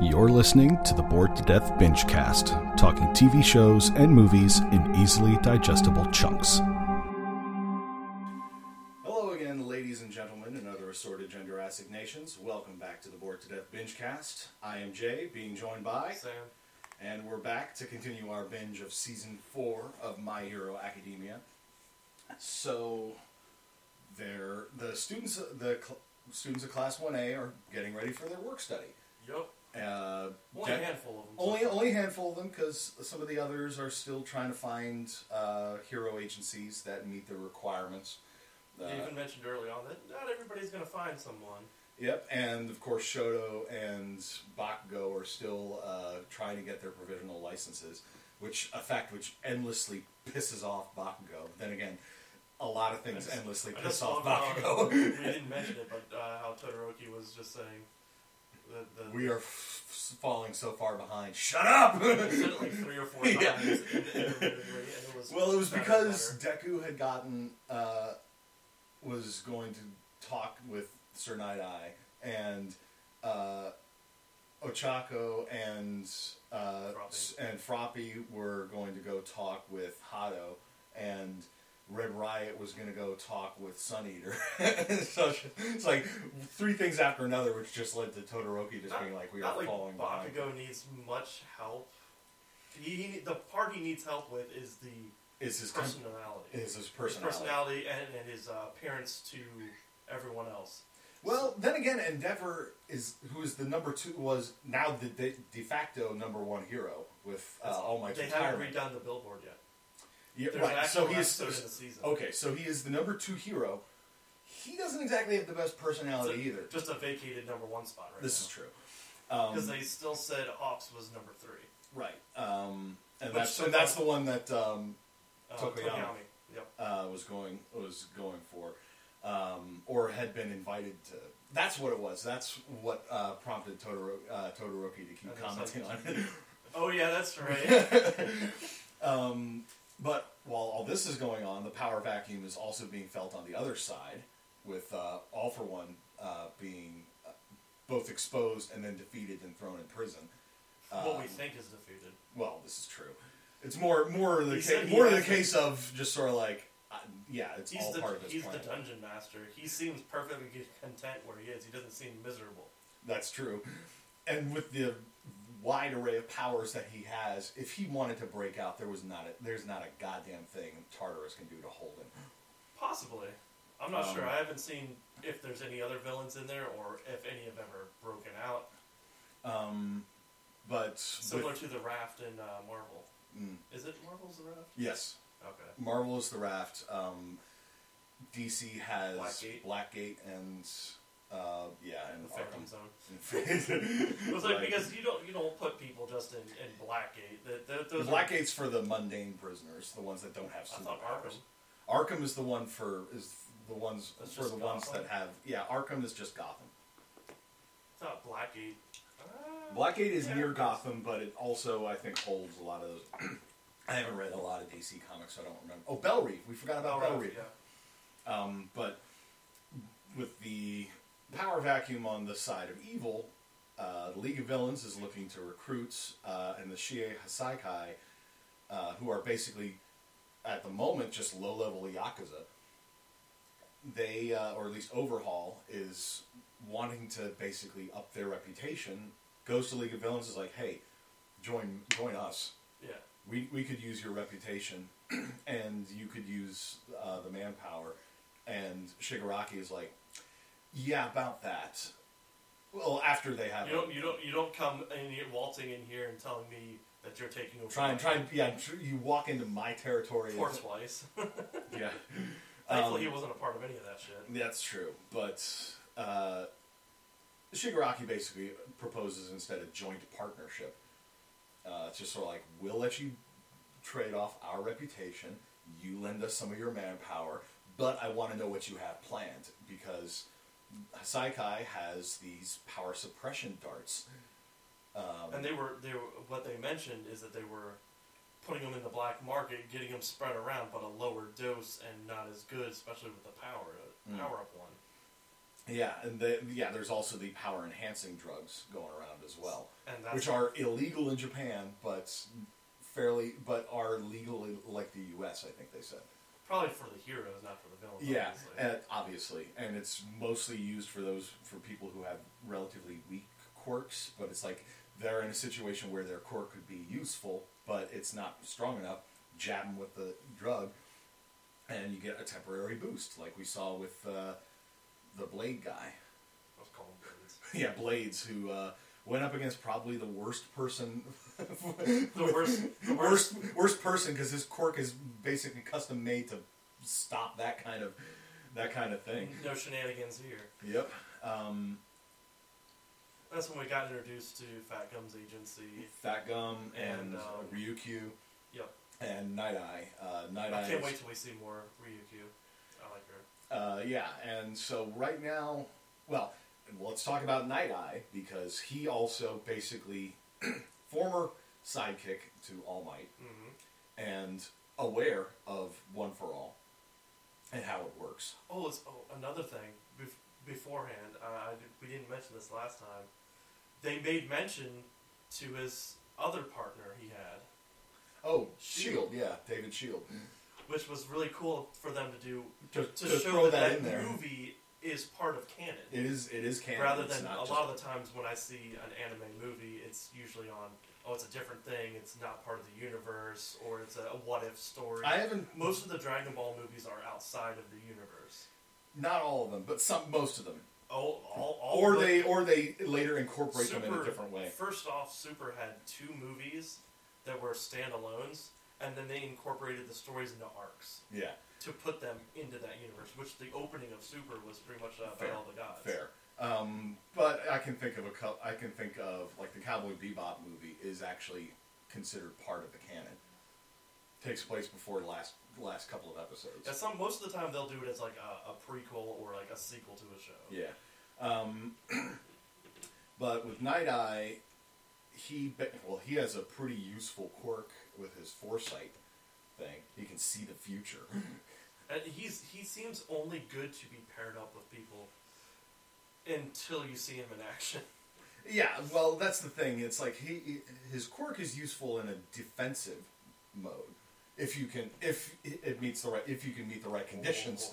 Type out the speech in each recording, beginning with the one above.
You're listening to the Bored to Death Binge Cast, talking TV shows and movies in easily digestible chunks. Hello again, ladies and gentlemen, and other assorted gender assignations. Welcome back to the Bored to Death Binge Cast. I am Jay, being joined by, Sam. and we're back to continue our binge of season four of My Hero Academia. So, they're, the students, the cl- students of Class One A are getting ready for their work study. Yup. Uh, Only a handful of them. Only, only a handful of them, because some of the others are still trying to find uh, hero agencies that meet their requirements. You Uh, even mentioned early on that not everybody's going to find someone. Yep, and of course Shoto and Bakugo are still uh, trying to get their provisional licenses, which a fact which endlessly pisses off Bakugo. Then again, a lot of things just- endlessly piss off how- we didn't mention it, but uh, how Todoroki was just saying that the, we are f- falling so far behind. Shut up! said it like three or four times Yeah. intermittently, and it was well, it was because. Deku had gotten uh, was going to talk with Sir Night Eye and uh, Ochako and uh, Froppy. s- and Froppy were going to go talk with Hado and. Red Riot was going to go talk with Sun Eater. so it's like three things after another, which just led to Todoroki just Not- being like, "We are like falling behind." Bakugo needs much help. He, he the part he needs help with is the Is his personality. is his His personality? personality and, and his uh, appearance to everyone else. Well, then again, Endeavor is who is the number two was now the de, de facto number one hero with uh, All Might's they haven't retirement. redone the billboard yet. Yeah, There's right. So he is episode the season. okay. So he is the number two hero. He doesn't exactly have the best personality a- either. Just a vacated number one spot right This now. is true. Um, Because they still said Hawks was number three. right. Um, and Which that's and that's the one that um, Uh. Yep. uh, was going was going for, um, or had been invited to. That's what it was. That's what uh, prompted Todoro, uh, Todoroki to keep commenting on it. Oh yeah, that's right. Um, but while all this is going on, the power vacuum is also being felt on the other side, with uh, All for One uh, being uh, both exposed and then defeated and thrown in prison. what we Um, think is defeated. Well, this is true. It's more more the He ca- more the case of just sort of like, uh, yeah, it's He's all the part of his he's plan. the dungeon master. He seems perfectly content where he is. He doesn't seem miserable. That's true. And with the wide array of powers that he has, if he wanted to break out, there was not a, there's not a goddamn thing Tartarus can do to hold him. Possibly. I'm not Um, sure. I haven't seen if there's any other villains in there or if any have ever broken out. Um, but Similar with- to the raft in uh, Marvel. mm, Is it Marvel's the raft? yes, Okay. Marvel is the raft. Um, DC has Blackgate. Blackgate and uh, yeah, and The Arkham. Zone. it It was like because you don't you don't put people just in, in Blackgate. That those are- Blackgate's for the mundane prisoners, the ones that don't have superpowers. Arkham. Arkham is the one for is the ones That's for the ones that have yeah. Arkham is just Gotham. It's not Blackgate. Uh, Blackgate is yeah, near Gotham, but it also I think holds a lot of those. I haven't read a lot of DC comics, so I don't remember. Oh, Belle Reve. We forgot about Oh, Belle Reve. yeah. Um, but with the power vacuum on the side of evil, uh, the League of Villains is looking to recruits, uh, and the Shie Hassaikai, uh, who are basically, at the moment, just low-level Yakuza. They, uh, or at least Overhaul, is wanting to basically up their reputation. Goes to League of Villains is like, hey, join join us Yeah. we, we could use your reputation and you could use uh, the manpower. And Shigaraki is like, yeah, about that. Well, after they have You don't you don't you don't come in here waltzing in here and telling me that you're taking over. try and try and yeah, tr- you walk into my territory. and- Or twice. yeah, Thankfully, Um, he wasn't a part of any of that shit. that's true. But uh, Shigaraki basically proposes instead a joint partnership. Uh, it's just sort of like we'll let you trade off our reputation. You lend us some of your manpower, but I want to know what you have planned because Saikai has these power suppression darts. Um, And they were they were what they mentioned is that they were putting them in the black market, getting them spread around, but a lower dose and not as good, especially with the power Mm. power up one. Yeah, and the, yeah, there's also the power enhancing drugs going around as well, And that's which are illegal in Japan, but fairly, but are legal in, like the U.S. I think they said. Probably for the heroes, not for the villains. Yeah, obviously. and obviously, and it's mostly used for those for people who have relatively weak quirks. But it's like they're in a situation where their quirk could be useful, but it's not strong enough. Jab them with the drug, and you get a temporary boost, like we saw with uh, the Blade guy. Let's call them birds. yeah, Blades, who uh, went up against probably the worst person, The worst, the worst, worst person because his quirk is basically custom made to stop that kind of that kind of thing. No shenanigans here. Yep. Um, That's when we got introduced to Fat Gum's agency. Fat Gum and, And, um, Ryukyu Yep. and Night Eye. Uh, Night I Eye. can't is- wait till we see more Ryukyu. I like her. Uh, yeah, and so right now, well, let's talk about Night Eye because he also basically former sidekick to All Might hmm and aware of One for All and how it works. Oh, it's, oh, another thing. Bef- beforehand, uh, we didn't mention this last time. They made mention to his other partner he had, Oh, Shield. Shield, yeah, David Shield. which was really cool for them to do To, to, to show throw that, that in there, movie is part of canon. it is it is canon. Rather than a lot of the times when I see an anime movie, it's usually on oh it's a different thing, it's not part of the universe, or it's a, a what if story. I haven't Most of the Dragon Ball movies are outside of the universe. not all of them, but some most of them. Oh, all, all or they or they later incorporate them in a different way. First off, Super had two movies that were standalones, and then they incorporated the stories into arcs Yeah, to put them into that universe. Which the opening of Super was pretty much uh, Fair. Of the Gods. fair. Um, but I can think of a cou- I can think of like the Cowboy Bebop movie is actually considered part of the canon. Takes place before the last last couple of episodes. Yeah, some most of the time they'll do it as like a, a prequel or like a sequel to a show. Yeah. Um, but with Night Eye, he be- well he has a pretty useful quirk with his foresight thing. He can see the future. And he's he seems only good to be paired up with people until you see him in action. Yeah, well, that's the thing. It's like he his quirk is useful in a defensive mode if you can if it meets the right if you can meet the right conditions.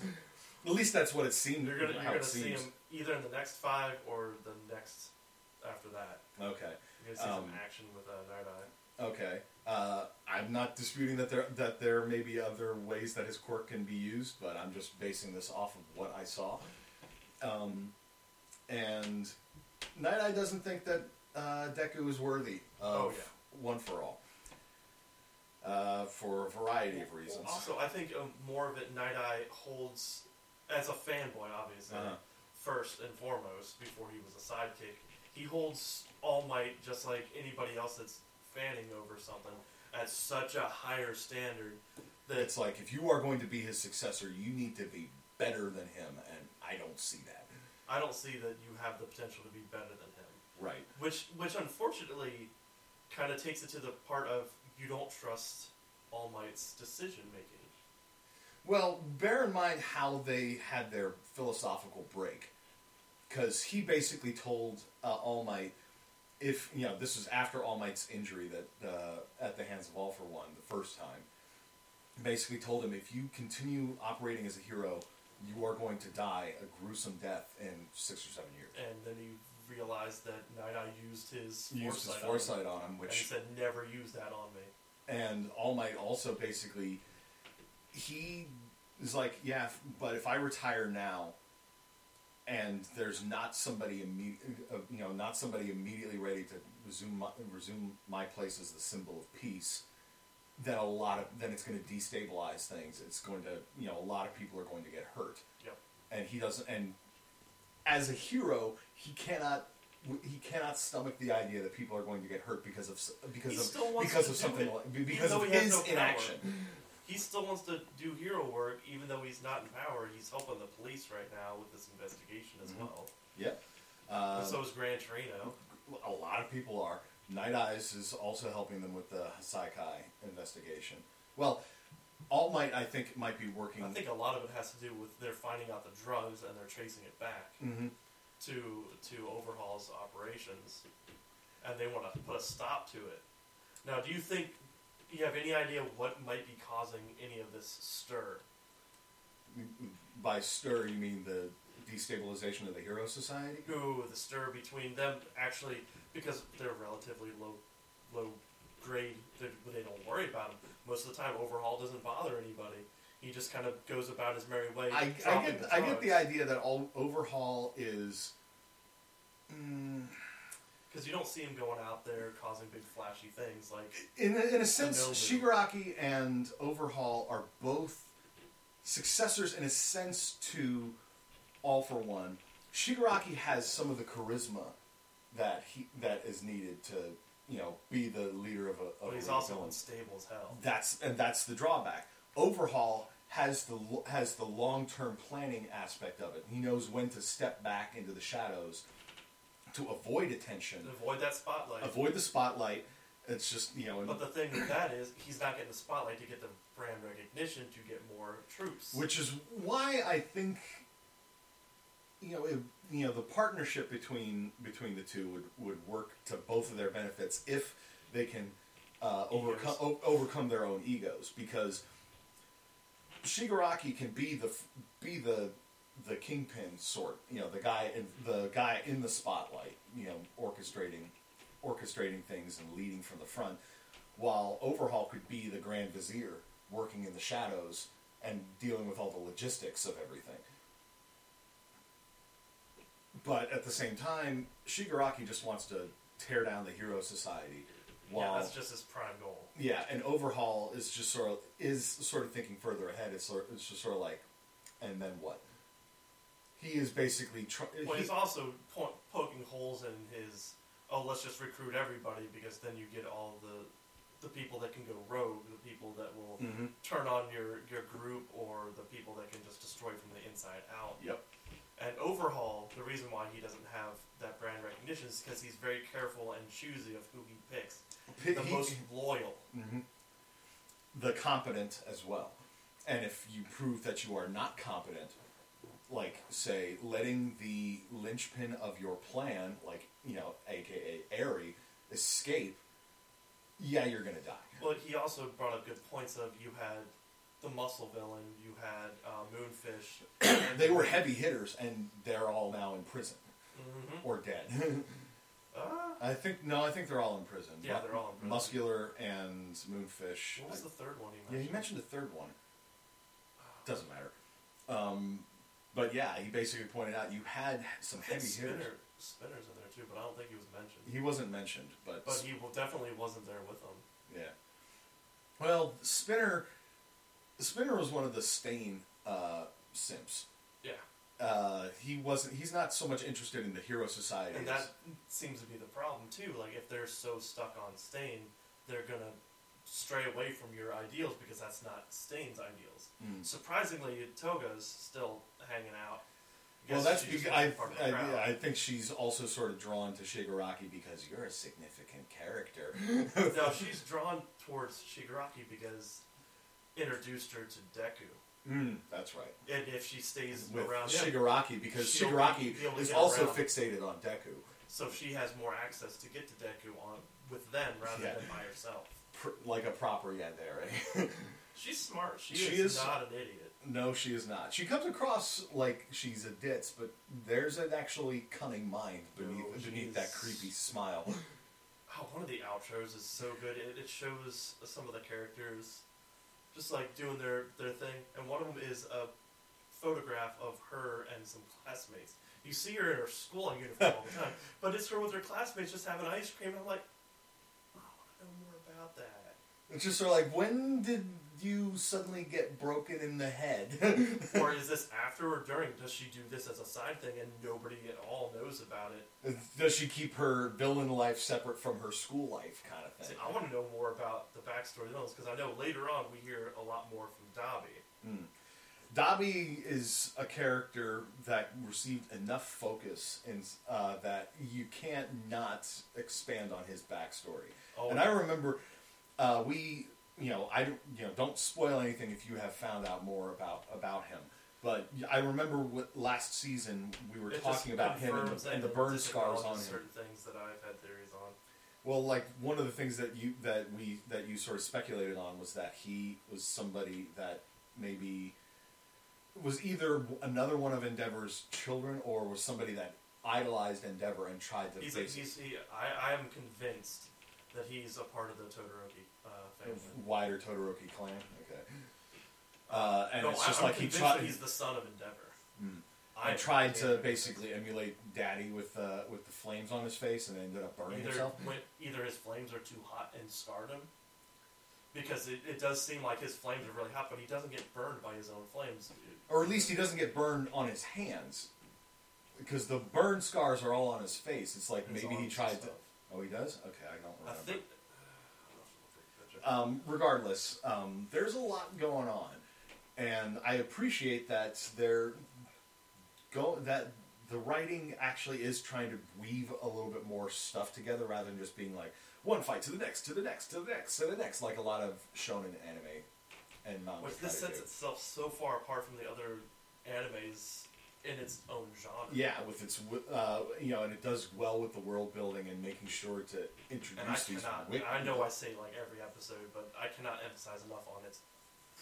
At least that's what it seemed. You're gonna you're gonna see him either in the next five or the next after that. Okay, You're gonna see Um, some action with uh, Eye. okay. Uh, I'm not disputing that there that there may be other ways that his quirk can be used, but I'm just basing this off of what I saw. Um, and Night Eye doesn't think that uh, Deku is worthy of Oh, yeah. One for All. Uh, for a variety of reasons. Also, I think um, more of it Night Eye holds as a fanboy, obviously, Uh-huh. first and foremost before he was a sidekick. He holds All Might just like anybody else that's fanning over something at such a higher standard that It's like if you are going to be his successor, you need to be better than him, and I don't see that. I don't see that you have the potential to be better than him. Right. Which, which unfortunately, kind of takes it to the part of you don't trust All Might's decision making. Well, bear in mind how they had their philosophical break, because he basically told uh, All Might, if you know, this was after All Might's injury that uh, at the hands of All for One the first time. Basically, told him if you continue operating as a hero, you are going to die a gruesome death in six or seven years. And then he realized that Night Eye used his Used his foresight, foresight on on him, him, and he which said, "Never use that on me." and All Might also basically he is like, yeah, but if I retire now, and there's not somebody imme- uh, you know, not somebody immediately ready to resume my, resume my place as the symbol of peace, then a lot of then it's going to destabilize things. It's going to you know a lot of people are going to get hurt, Yep. and he doesn't. And as a hero, he cannot. He cannot stomach the idea that people are going to get hurt because of because He of because of something it, like because of his no inaction. He still wants to do hero work, even though he's not in power. He's helping the police right now with this investigation as Mhm. well. Yep. Um, so is Gran Torino. a lot of people are. Night Eyes is also helping them with the Saikai investigation. Well, All Might, I think, might be working. I think a lot of it has to do with they're finding out the drugs and they're tracing it back Mhm. to to Overhaul's operations, and they want to put a stop to it. Now, do you think you have any idea what might be causing any of this stir? By stir, you mean the destabilization of the Hero Society? Ooh, the stir between them actually because they're relatively low low grade. They, they don't worry about them most of the time. Overhaul doesn't bother anybody. He just kind of goes about his merry way. I, I get I get the idea that all Overhaul is. Mm, Because you don't see him going out there causing big flashy things like in, a, in a sense. Shigaraki and Overhaul are both successors in a sense to All for One. Shigaraki has some of the charisma that he that is needed to you know be the leader of a. Of but he's a also villain. unstable as hell. That's and that's the drawback. Overhaul has the has the long term planning aspect of it. He knows when to step back into the shadows to avoid attention, Avoid that spotlight. avoid the spotlight. It's just you know, But the thing with that is, he's not getting the spotlight to get the brand recognition to get more troops. which is why I think you know it, you know the partnership between between the two would would work to both of their benefits if they can uh, overcome o- overcome their own egos because Shigaraki can be the be the the kingpin sort you know the guy in the guy in the spotlight you know orchestrating orchestrating things and leading from the front while Overhaul could be the Grand Vizier working in the shadows and dealing with all the logistics of everything. But at the same time, Shigaraki just wants to tear down the Hero Society. While yeah, that's just his prime goal. yeah, and Overhaul is just sort of is sort of thinking further ahead. It's sort it's just sort of like, and then what? He is basically trying. Well, he's also po- poking holes in his. Oh, let's just recruit everybody because then you get all the the people that can go rogue, the people that will Mhm. turn on your your group, or the people that can just destroy from the inside out. Yep. And Overhaul, the reason why he doesn't have that brand recognition is because he's very careful and choosy of who he picks. He- The he- most loyal. the competent as well. And if you prove that you are not competent, like say letting the linchpin of your plan, like you know, aka Eri, escape, yeah, you're gonna die. Well, he also brought up good points of you had the muscle villain, you had uh, Moonfish. They were heavy hitters, and they're all now in prison Mhm. or dead. Uh, I think no, I think they're all in prison. Yeah, they're all in prison. Muscular and Moonfish. what was I- the third one he Yeah, mentioned? he mentioned the third one. Doesn't matter. Um, but yeah, he basically pointed out you had some heavy Spinner, hitters. Spinner's in there too, but I don't think he was mentioned. He wasn't mentioned, but, But he definitely wasn't there with them. yeah. Well, Spinner, Spinner was one of the Stain uh, simps. Yeah. Uh, he wasn't. He's not so much interested in the hero society. And that seems to be the problem too. Like if they're so stuck on Stain, they're gonna stray away from your ideals because that's not Stain's ideals. Mm. Surprisingly, Toga's still hanging out. well, that's because I, to be part of the I, yeah, I think she's also sort of drawn to Shigaraki because you're a significant character. no, she's drawn towards Shigaraki because introduced her to Deku. mm, that's right. And if she stays With around Shigaraki because Shigaraki be is also around. fixated on Deku. so she has more access to get to Deku on with them rather Yeah. than by herself. Like a proper yandere. She's smart. She, She is, is- not an idiot. no, she is not. She comes across like she's a ditz, but there's an actually cunning mind beneath beneath that creepy smile. Oh, one of the outros is so good. It, it shows some of the characters just like doing their, their thing. And one of them is a photograph of her and some classmates. You see her in her school uniform all the time, but it's her with her classmates just having ice cream. And I'm like, oh, I want to know more about that. It's just sort of like, when did you suddenly get broken in the head? or is this after or during? Does she do this as a side thing and nobody at all knows about it? Does she keep her villain life separate from her school life, kind of See, thing? I want to know more about the backstory of those because I know later on we hear a lot more from Dabi. Dabi is a character that received enough focus in, uh, that you can't not expand on his backstory. Oh, and I remember uh, we you know, I don't- you know, don't spoil anything if you have found out more about about him. But I remember what, last season we were It talking about him and the, and the burn scars on him. Certain things that I've had theories on. Well, like one of the things that you that we that you sort of speculated on was that he was somebody that maybe was either another one of Endeavor's children or was somebody that idolized Endeavor and tried to He's, he's he, I, I am convinced that he's a part of the Todoroki uh, family. wider Todoroki clan. Okay. Uh, and no, it's just I'm like he convinced tried. that he's the son of Endeavor. Hmm. I tried to basically emulate Daddy with uh, with the flames on his face and ended up burning either himself. either his flames are too hot and scarred him, because it, it does seem like his flames are really hot, but he doesn't get burned by his own flames. Or at least he doesn't get burned on his hands. Because the burn scars are all on his face. It's like His maybe he arms and tried to. stuff. Oh, he does? Okay, I don't I remember. think. um, regardless, um, there's a lot going on, and I appreciate that they're go that the writing actually is trying to weave a little bit more stuff together rather than just being like one fight to the next, to the next, to the next, to the next, like a lot of shonen anime and manga. Which try this to sets do. itself so far apart from the other animes in its own genre. Yeah, with its uh, you know, and it does well with the world building and making sure to introduce And I these. cannot. wi- I know I say like every episode, but I cannot emphasize enough on its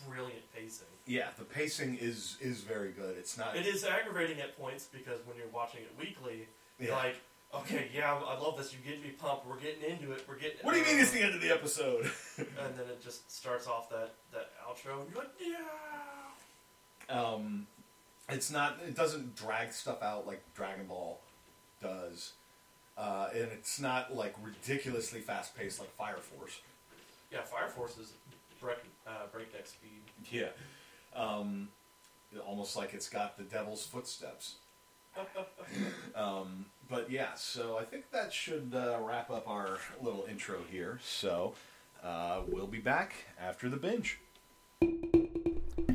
brilliant pacing. Yeah, the pacing is is very good. It's not. It is aggravating at points because when you're watching it weekly, you're Yeah. like, okay, yeah, I love this. You're getting me pumped. We're getting into it. We're getting. What do you mean it's the end of the episode? And then it just starts off that that outro, and you're like, yeah. um, it's not. It doesn't drag stuff out like Dragon Ball does, uh, and it's not like ridiculously fast paced like Fire Force. Yeah, Fire Force is break, uh, breakneck speed. Yeah, um, almost like it's got the devil's footsteps. um, but yeah, so I think that should uh, wrap up our little intro here. So uh, we'll be back after the binge.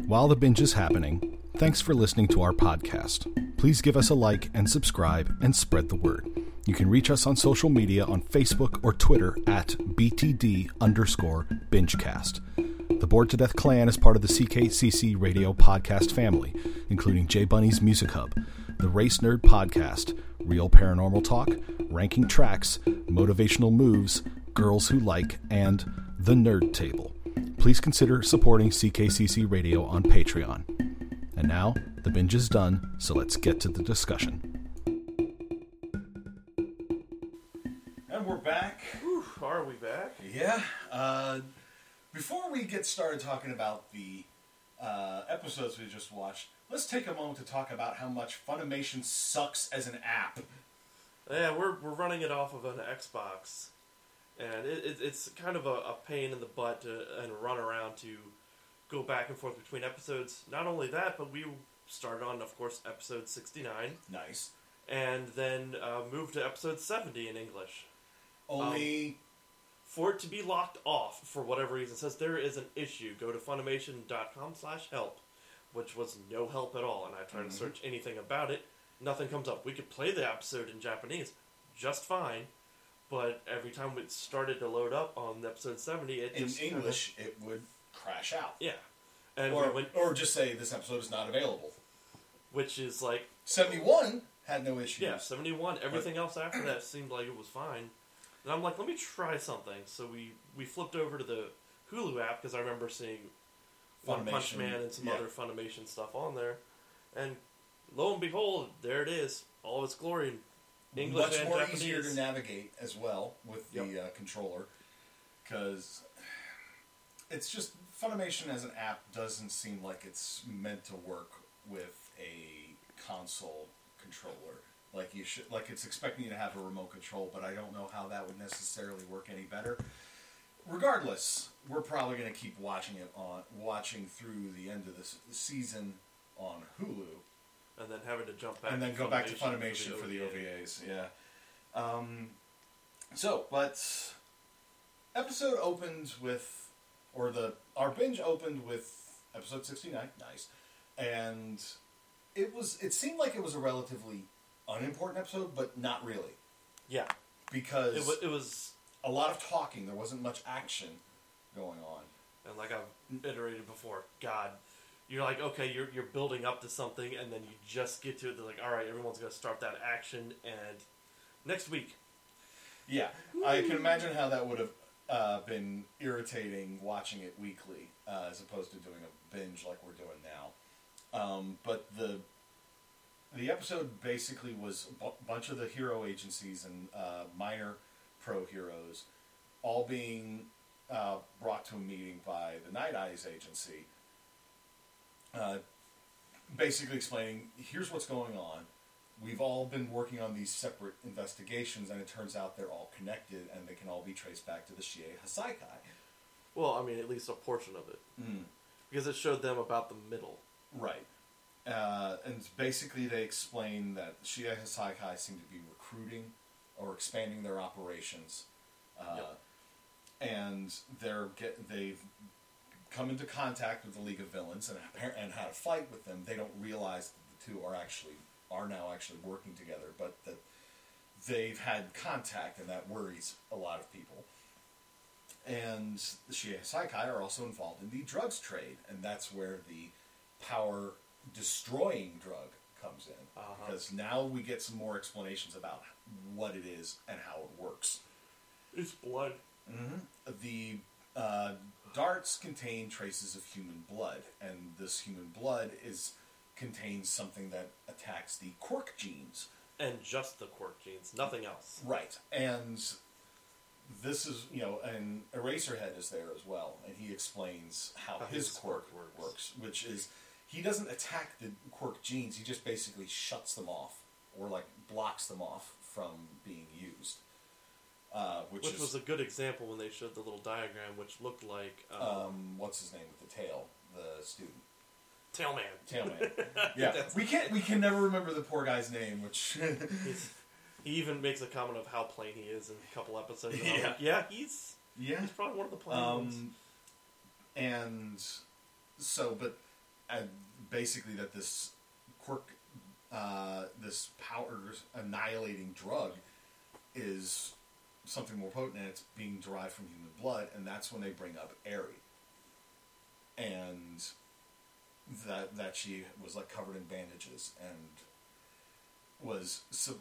While the binge is happening, thanks for listening to our podcast. Please give us a like and subscribe and spread the word. You can reach us on social media on Facebook or Twitter at BTD underscore BingeCast. The Bored to Death Clan is part of the CKCC radio podcast family, including J Bunny's Music Hub, the Race Nerd Podcast, Real Paranormal Talk, Ranking Tracks, Motivational Moves, Girls Who Like, and The Nerd Table. Please consider supporting CKCC Radio on Patreon. And now, the binge is done, so let's get to the discussion. And we're back. Whew, are we back? Yeah. Uh, before we get started talking about the uh, episodes we just watched, let's take a moment to talk about how much Funimation sucks as an app. Yeah, we're we're running it off of an Xbox, and it, it, it's kind of a, a pain in the butt to, and run around to go back and forth between episodes. Not only that, but we started on, of course, episode sixty nine, Nice. and then uh, moved to episode seventy in English. Only For it to be locked off for whatever reason, it says there is an issue. Go to Funimation.com slash help, which was no help at all. And I tried Mhm. to search anything about it, nothing comes up. We could play the episode in Japanese just fine, but every time it started to load up on episode 70, it in just kinda- English, it would crash out. yeah. And Or, we went, or just say this episode is not available. which is like, 71 had no issues. yeah, 71. Everything else after that seemed like it was fine. And I'm like, let me try something. So we, we flipped over to the Hulu app because I remember seeing One Punch Funimation, Man and some yeah. other Funimation stuff on there. And lo and behold, there it is, all of its glory in English Much and more Japanese. easier to navigate as well with the Yep. uh, controller because it's just Funimation as an app doesn't seem like it's meant to work with a console controller. Like you should, like it's expecting you to have a remote control, but I don't know how that would necessarily work any better. Regardless, we're probably going to keep watching it on watching through the end of this season on Hulu and then having to jump back and then go back to Funimation for the OVA. OVAs. Yeah. Um, so, but episode opens with, or the our binge opened with episode sixty nine. Nice, and it was. It seemed like it was a relatively unimportant episode, but not really Yeah, because it was, it was a lot of talking. There wasn't much action going on. And like I've iterated before, God, you're like, okay, you're you're building up to something, and then you just get to it. They're like, all right, everyone's gonna start that action, and next week, Yeah, I can imagine how that would have uh, been irritating watching it weekly uh, as opposed to doing a binge like we're doing now. Um, but the the episode basically was a bunch of the hero agencies and uh, minor pro heroes all being uh, brought to a meeting by the Night Eyes agency, uh, basically explaining here's what's going on. We've all been working on these separate investigations, and it turns out they're all connected, and they can all be traced back to the Shie Hassaikai. well, I mean, at least a portion of it, Mm. because it showed them about the middle. Right. Uh, and basically, they explain that the Shie Hassaikai seem to be recruiting or expanding their operations. Uh, Yep. And they're get, they've come into contact with the League of Villains and, and had a fight with them. They don't realize that the two are actually are now actually working together, but that they've had contact, and that worries a lot of people. And the Shie Hassaikai are also involved in the drugs trade, and that's where the power destroying drug comes in. Uh-huh. Because now we get some more explanations about what it is and how it works. It's blood. The uh, darts contain traces of human blood, and this human blood is contains something that attacks the quirk genes. And just the quirk genes, nothing else. Right. And this is, you know, and Eraserhead is there as well, and he explains how, How his, his quirk, quirk works. works. which is he doesn't attack the quirk genes, he just basically shuts them off or like blocks them off from being used. Uh, which, Which is was a good example when they showed the little diagram, which looked like um, um, what's his name with the tail, the student. Tailman. Tailman. yeah, That's- we can't. We can never remember the poor guy's name. Which He's, he even makes a comment of how plain he is in a couple episodes. And I'm Yeah. like, yeah, he's yeah, he's probably one of the plain ones. Um, and so, but uh, basically, that this quirk, uh, this power annihilating drug, is something more potent, and it's being derived from human blood, and that's when they bring up Eri, and that that she was like covered in bandages and was sub-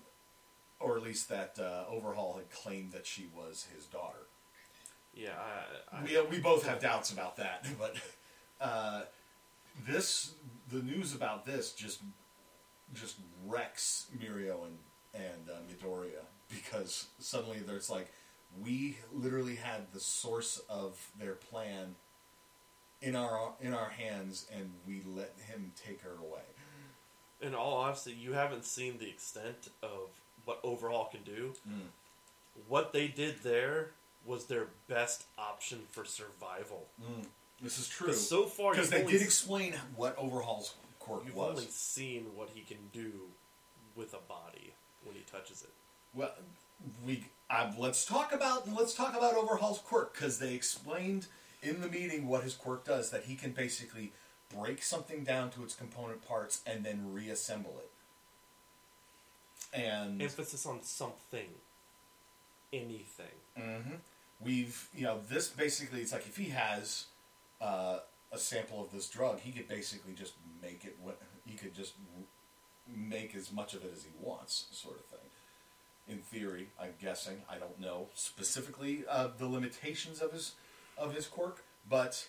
or at least that uh, Overhaul had claimed that she was his daughter. Yeah, I, I, We, we both have doubts about that, but uh, this the news about this just just wrecks Mirio and and uh, Midoriya because suddenly there's like we literally had the source of their plan in our in our hands and we let him take her away. in all honesty, you haven't seen the extent of what Overhaul can do. Mm. What they did there was their best option for survival. This is true. so far, because they did explain what Overhaul's quirk You've was. only seen what he can do with a body when he touches it. Well, we uh, let's talk about let's talk about Overhaul's quirk because they explained in the meeting what his quirk does. That he can basically break something down to its component parts and then reassemble it. And Emphasis on something, anything. Mhm. we've you know this basically it's like if he has uh, a sample of this drug, he could basically just make it. What he could just make as much of it as he wants, sort of thing. In theory, I'm guessing. I don't know specifically uh, the limitations of his of his quirk, but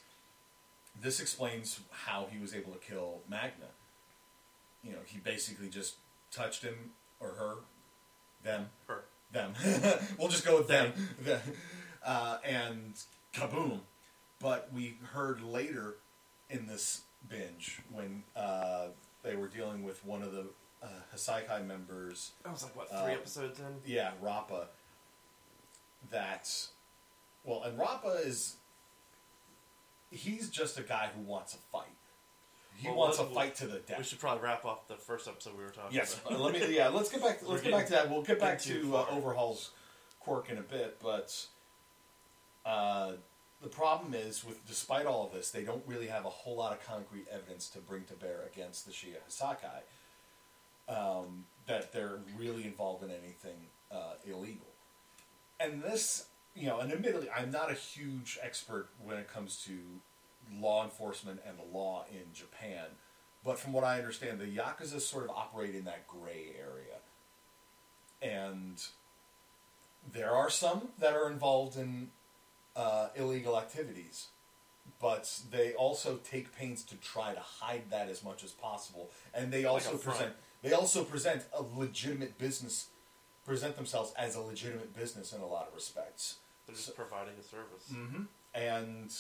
this explains how he was able to kill Magna. You know, he basically just touched him or her, them, Her. them. we'll just go with them. The- uh, and kaboom. But we heard later in this binge when uh, they were dealing with one of the uh, Hassaikai members, That was like what three Uh, episodes in. yeah, Rappa, that, well, and Rappa is, he's just a guy who wants a fight. He Well, wants let- a fight to the death. We should probably wrap up the first episode we were talking Yes, about. uh, let me. Yeah, let's get back. Let's get back to that. We'll get back getting too to uh, far. Overhaul's quirk in a bit, but uh, the problem is with despite all of this, they don't really have a whole lot of concrete evidence to bring to bear against the Shie Hassaikai um, that they're really involved in anything uh, illegal, and this you know, and admittedly, I'm not a huge expert when it comes to law enforcement and the law in Japan, but from what I understand, the yakuza sort of operate in that gray area, and there are some that are involved in uh, illegal activities, but they also take pains to try to hide that as much as possible, and they also front. present they also present a legitimate business, present themselves as a legitimate business in a lot of respects. They're just So- providing a service. Mm-hmm. And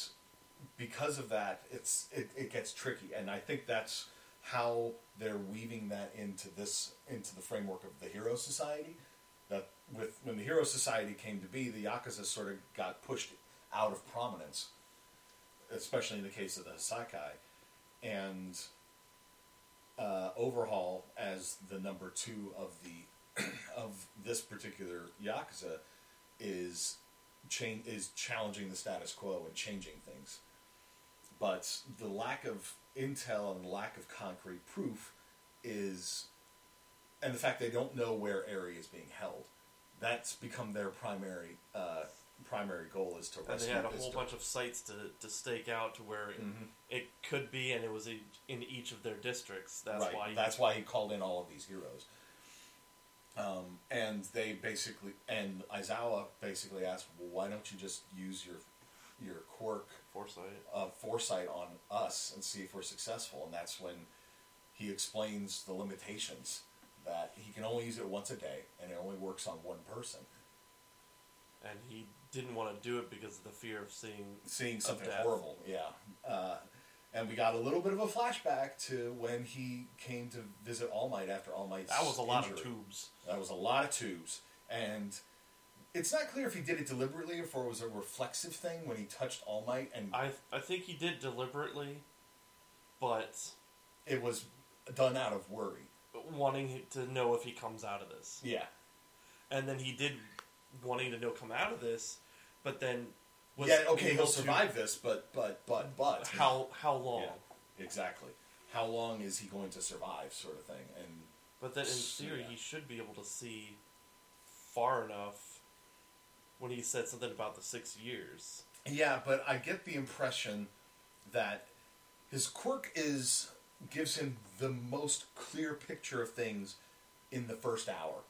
because of that, it's it, it gets tricky, and I think that's how they're weaving that into this into the framework of the Hero Society. That with when the Hero Society came to be, the Yakuza sort of got pushed out of prominence, especially in the case of the Sakai, and uh, Overhaul as the number two of the of this particular Yakuza is change is challenging the status quo and changing things. But the lack of intel and lack of concrete proof is, and the fact they don't know where Eri is being held, that's become their primary uh, primary goal is to And rescue. they had a whole bunch of sites to, to stake out to where it, Mhm. it could be, and it was in each of their districts. That's right. why. That's why he called in all of these heroes. Um, and they basically, and Aizawa basically asked, "Well, why don't you just use your your quirk foresight. uh, foresight on us and see if we're successful?" And that's when he explains the limitations that he can only use it once a day, and it only works on one person. And he didn't want to do it because of the fear of seeing. seeing something horrible. Yeah, uh, and we got a little bit of a flashback to when he came to visit All Might after All Might's That was a lot of tubes. That was a lot of tubes, and it's not clear if he did it deliberately or if it was a reflexive thing when he touched All Might, and I I think he did deliberately, but it was done out of worry. wanting to know if he comes out of this, Yeah, and then he did wanting to know come out of this, but then was yeah. Okay, he'll to- survive this, but but but but How how long? Yeah, exactly. How long is he going to survive, sort of thing, and But then in theory, yeah. he should be able to see far enough when he said something about the six years. Yeah, but I get the impression that his quirk is gives him the most clear picture of things in the first hour.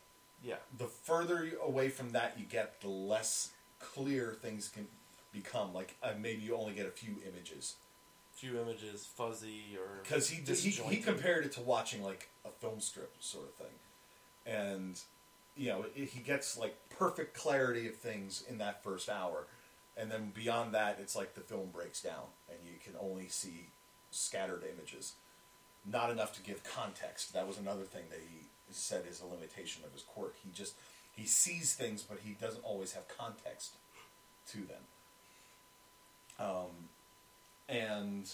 Yeah. The further away from that you get, the less clear things can become. Like uh, maybe you only get a few images Few images, fuzzy or because he, he he compared it to watching like a film strip sort of thing, and you know it, he gets like perfect clarity of things in that first hour, and then beyond that it's like the film breaks down and you can only see scattered images, not enough to give context. That was another thing that he said is a limitation of his quirk. He just he sees things, but he doesn't always have context to them. Um, and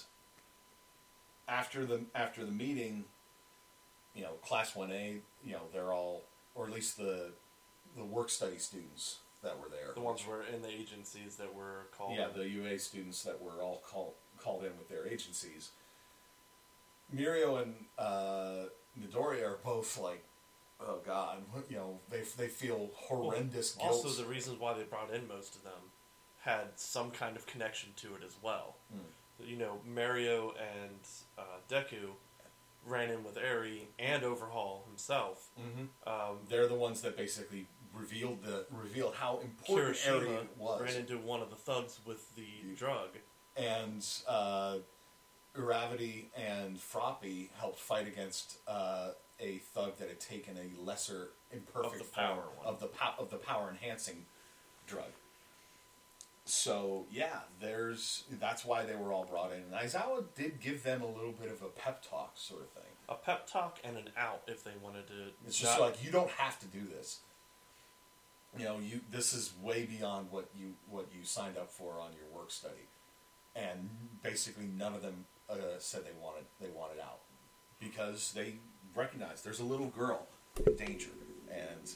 after the after the meeting, you know, class one A, you know, they're all, or at least the the work study students that were there. the ones were in the agencies that were called. yeah, the UA students that were all called called in with their agencies. Mirio and uh, are both like, oh god, you know, they they feel horrendous guilt. Also, the reasons why they brought in most of them had some kind of connection to it as well. Hmm. You know, Mirio and uh, Deku ran in with Eri and Overhaul himself. Mhm. Um, They're the ones that basically revealed the revealed how important Kirishima was. ran into one of the thugs with the You- drug. and uh, Uravity and Froppy helped fight against uh, a thug that had taken a lesser imperfect Of the power of the pow- of the power enhancing drug. So yeah, there's that's why they were all brought in. And Aizawa did give them a little bit of a pep talk sort of thing. A pep talk and an out if they wanted to. It's just like you don't have to do this. You know, you this is way beyond what you what you signed up for on your work study, and basically none of them uh, said they wanted they wanted out because they recognized there's a little girl in danger, and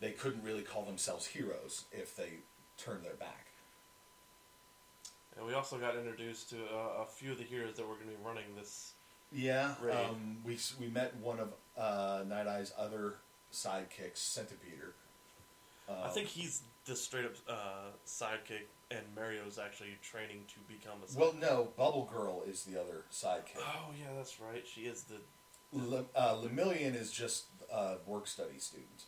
they couldn't really call themselves heroes if they turned their back. And we also got introduced to uh, a few of the heroes that were going to be running this. Yeah, um, we we met one of uh, Night Eye's other sidekicks, Centipeder. I think he's the straight up uh, sidekick, and Mirio's actually training to become a. Sidekick. Well, no, Bubble Girl is the other sidekick. Oh yeah, that's right. She is the. Le, uh, Lemillion is just a work study student.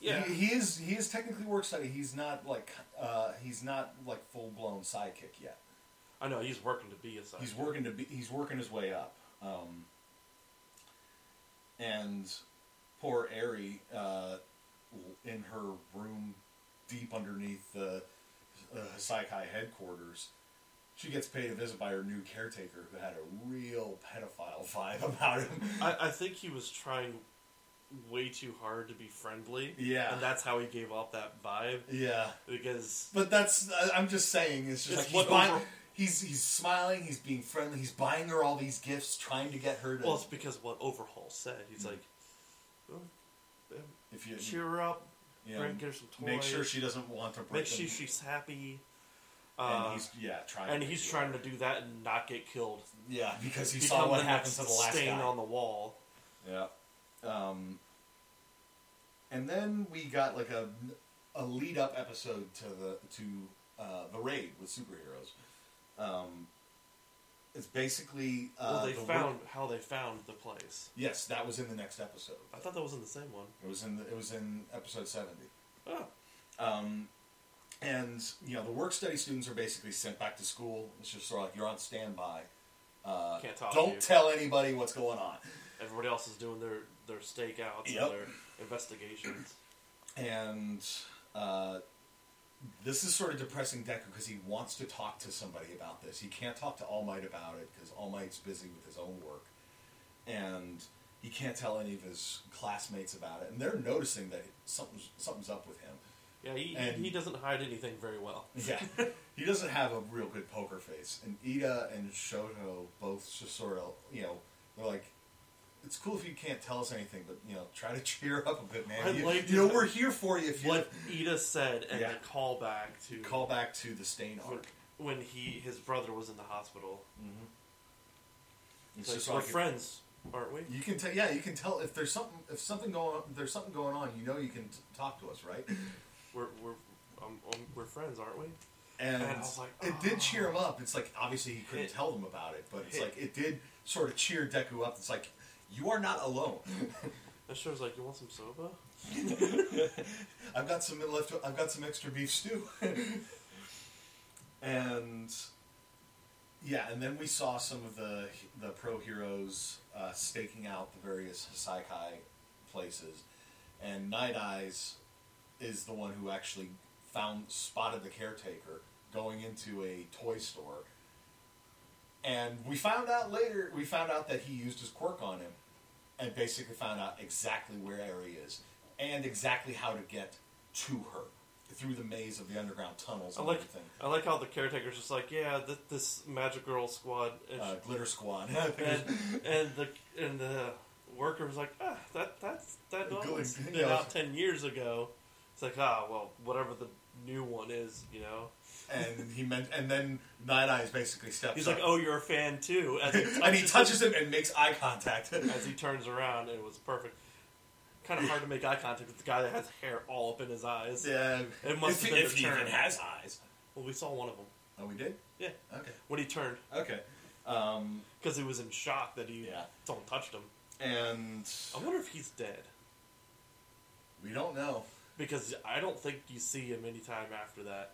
Yeah. He, he is he is technically work study. He's not like uh, he's not like full blown sidekick yet. I know he's working to be a sidekick. He's working to be he's working his way up. Um, and poor Eri, uh, in her room deep underneath the uh, Hassaikai headquarters, she gets paid a visit by her new caretaker who had a real pedophile vibe about him. I, I think he was trying way too hard to be friendly. Yeah. And that's how he gave off that vibe. yeah. Because But that's I'm just saying it's just It's like he's, what buying, over- he's he's smiling, he's being friendly, he's buying her all these gifts, trying to get her to well, it's because what Overhaul said. He's Mm. like, "Oh, if you cheer her up, bring get her some toys, make sure she doesn't want to break make sure she's happy." and Uh, he's yeah trying and to he's trying to do that and not get killed. yeah because he Become saw what happened to the last stain guy. on the wall. Yeah. Um, and then we got like a, a lead up episode to the to uh, the raid with superheroes. Um, it's basically uh, well, they the found how they found the place. yes, that was in the next episode. I thought that was in the same one. It was in the, it was in episode seventy. Oh, Um, and you know the work study students are basically sent back to school. It's just sort of like you're on standby. Uh, Can't talk don't tell anybody what's going on. everybody else is doing their their stakeouts Yep. and their investigations. and uh, this is sort of depressing Deku because he wants to talk to somebody about this. He can't talk to All Might about it because All Might's busy with his own work, and he can't tell any of his classmates about it. And they're noticing that something's something's up with him. Yeah, he, And- he doesn't hide anything very well. Yeah, he doesn't have a real good poker face. And Ida and Shoto both just sort of, you know, they're like. It's cool if you can't tell us anything, but you know, try to cheer up a bit, man. I You, liked you know, we're here for you. If you What Ida said and Yeah. the callback to call back to the stain arc. when he his brother was in the hospital. It's It's like, just we're like friends, aren't we? You can tell, yeah, you can tell if there's something, if something going, if there's something going on. You know, you can t- talk to us, right? We're we're um, um, we're friends, aren't we? And, And I was like, it did "Oh." cheer him up. It's like obviously he couldn't It- tell them about it, but it's it- like it did sort of cheer Deku up. It's like you are not alone. That show's like, you want some soba? I've got some left. I've got some extra beef stew. and yeah, and then we saw some of the the pro heroes uh, staking out the various Saikai places, and Night Eyes is the one who actually found spotted the caretaker going into a toy store. And we found out later. We found out that he used his quirk on him, and basically found out exactly where Eri is and exactly how to get to her through the maze of the underground tunnels I and like everything. I like how the caretaker's just like, yeah, th- this Magic Girl squad, Uh, Glitter Squad. and, and the and the worker was like, ah, that that's that dog Good, was been out ten years ago. It's like, ah, well, whatever the new one is, you know. and he meant, and then Night Eyes basically steps. He's up. like, oh, you're a fan too, as he and he touches him and makes eye contact. as he turns around, and it was perfect. Kind of hard to make eye contact with the guy that has hair all up in his eyes. yeah, It must if, have been if he even has eyes. Well, we saw one of them. Oh, we did. Yeah, Okay. when he turned, Okay. Um, because he was in shock that he Yeah. someone touched him. and I wonder if he's dead. we don't know. Because I don't think you see him anytime after that.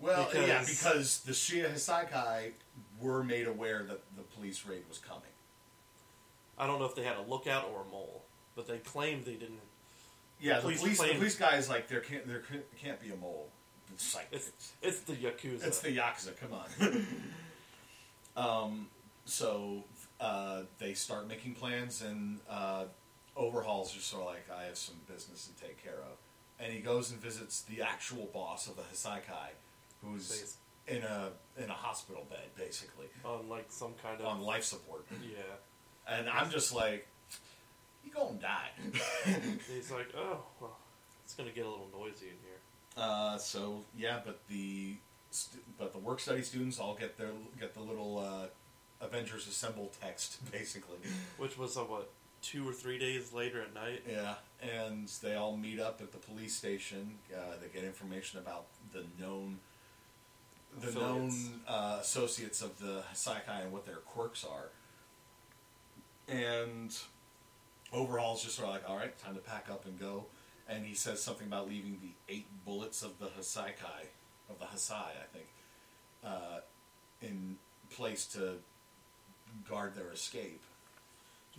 Well, yeah, Because- because the Shie Hassaikai were made aware that the police raid was coming. I don't know if they had a lookout or a mole, but they claimed they didn't. Yeah, the police police, the police guy is like, there can't, there can't, be a mole. It's like, It's it's the yakuza. It's the Yakuza, come on. um, so uh, they start making plans, and uh, Overhaul's just sort of like, I have some business to take care of. And he goes and visits the actual boss of the Hassaikai, who's in a in a hospital bed, basically, on like some kind of on life support. yeah. And I'm just like, you gonna die. He's like, oh well, it's gonna get a little noisy in here. Uh, so yeah, but the but the work study students all get their get the little uh, Avengers Assemble text basically. Which was a what two or three days later at night. Yeah, and they all meet up at the police station. Uh, they get information about the known, the Affiliates. known uh, associates of the Saikai and what their quirks are. And Overhaul's just sort of like, all right, time to pack up and go. And he says something about leaving the eight bullets of the Hassaikai, of the Hasai, I think, uh, in place to guard their escape.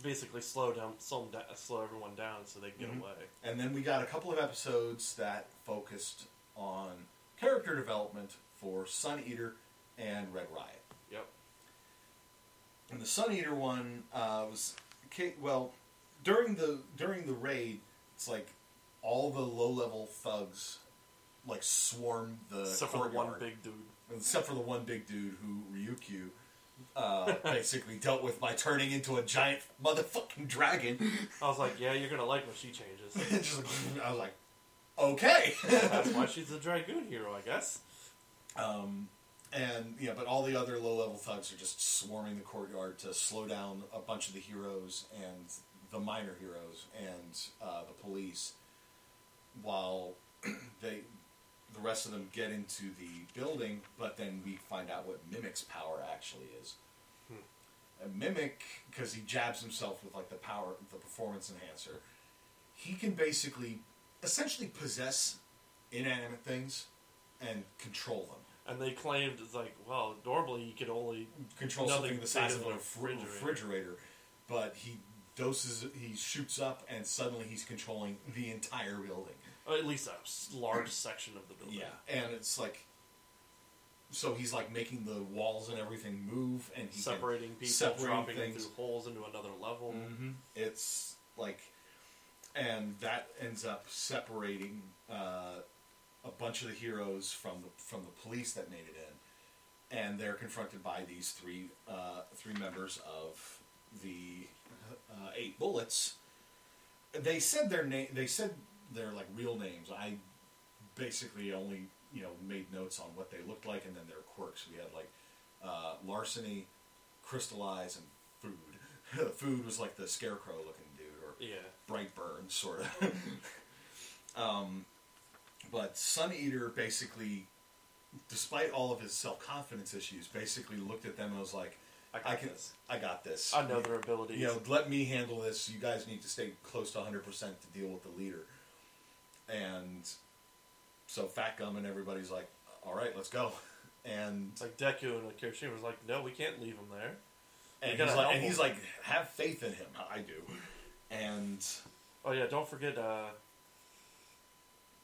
Basically, slow down, slow, da- slow everyone down so they can get Mhm. away. And then we got a couple of episodes that focused on character development for Sun Eater and Red Riot. Yep. And the Sun Eater one uh, was well during the during the raid. It's like all the low level thugs like swarm the Except for the one big dude. except for the one big dude who Ryukyu uh, basically dealt with by turning into a giant motherfucking dragon. I was like, yeah, you're gonna like when she changes. Just like, I was like, okay. That's why she's a dragoon hero, I guess. Um, and yeah, but all the other low level thugs are just swarming the courtyard to slow down a bunch of the heroes and the minor heroes and uh, the police, while they the rest of them get into the building. But then we find out what Mimic's power actually is. Hmm. A Mimic, because he jabs himself with like the power, the performance enhancer, he can basically, essentially possess inanimate things and control them. And they claimed it's like, well, normally you could only control something the size of a refrigerator. refrigerator, but he doses, he shoots up, and suddenly he's controlling the entire building. At least a large section of the building. Yeah, and it's like, so he's like making the walls and everything move, and he separating people, separating dropping things. them through holes into another level. Mhm. It's like, and that ends up separating uh, a bunch of the heroes from the from the police that made it in, and they're confronted by these three uh, three members of the uh, eight bullets. They said their name. They said their like real names. I basically only you know made notes on what they looked like and then their quirks. We had like uh, larceny, crystallize, and food. food was like the scarecrow looking dude, or Yeah. Brightburn, sort of. um, but Sun Eater basically, despite all of his self confidence issues, basically looked at them and was like, I got I can, this. I got this. I know their abilities. You know, let me handle this. You guys need to stay close to 100% to deal with the leader. And so Fat Gum and everybody's like, all right, let's go. And It's like Deku and Kirishima was like, no, we can't leave him there. and We he's like, and he's like, have faith in him. I do. And Oh yeah, don't forget uh,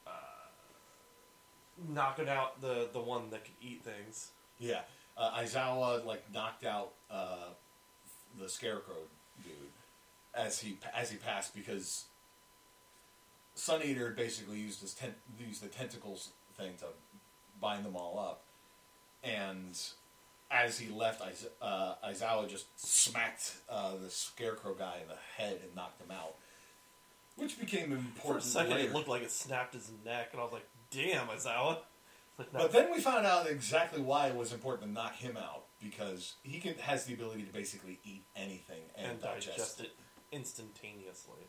uh, knocking out the the one that could eat things. Yeah, uh, Aizawa like knocked out uh, the scarecrow dude as he as he passed because Sun Eater basically used his ten- used the tentacles thing to bind them all up, and as he left, uh, just smacked uh, the scarecrow guy in the head and knocked him out, which became important. For a second, later. it looked like it snapped his neck, and I was like, "Damn, Aizawa!" Like, no, But then we found out exactly why it was important to knock him out because he can, has the ability to basically eat anything and, and digest it instantaneously.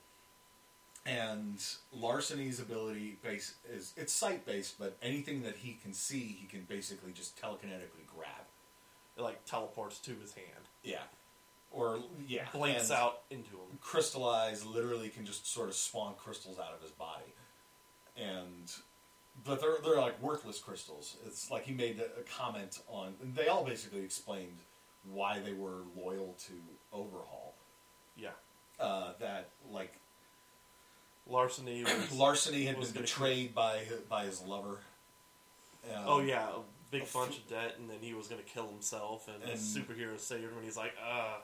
And Larceny's ability base is it's sight based, but anything that he can see, he can basically just telekinetically grab. It like teleports to his hand, Yeah, or yeah, blinks and out into him. Crystallize literally can just sort of spawn crystals out of his body, and but they're they're like worthless crystals. It's like he made a, a comment on. and They all basically explained why they were loyal to Overhaul. Yeah, Uh, that like larceny was. Larceny had been betrayed by by his lover. Um, oh yeah, a big a bunch f- of debt, and then he was gonna kill himself, and, the And- superhero saved him, and he's like, "Uh,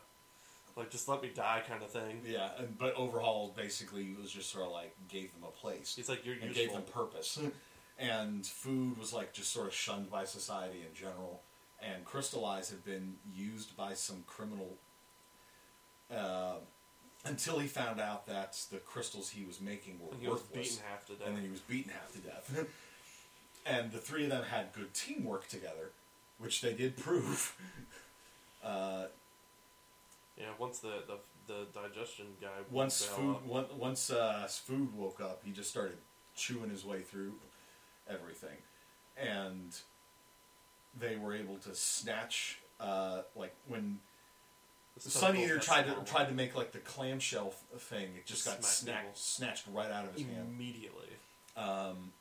like just let me die," kind of thing. yeah, and, but Overhaul basically was just sort of like gave them a place. He's like, "You're and gave them purpose. and food was like just sort of shunned by society in general. And crystallize had been used by some criminal uh, until he found out that the crystals he was making were And he was worthless. beaten half to death. and then he was beaten half to death. and the three of them had good teamwork together, which they did prove. Uh, Yeah, once the, the the digestion guy. once food up. one, once uh, food woke up, he just started chewing his way through everything, and they were able to snatch uh, like when The Sun Eater tried to tried to make like the clamshell f- thing. It just got Smacked snatched snatched right out of his hand. immediately. Um,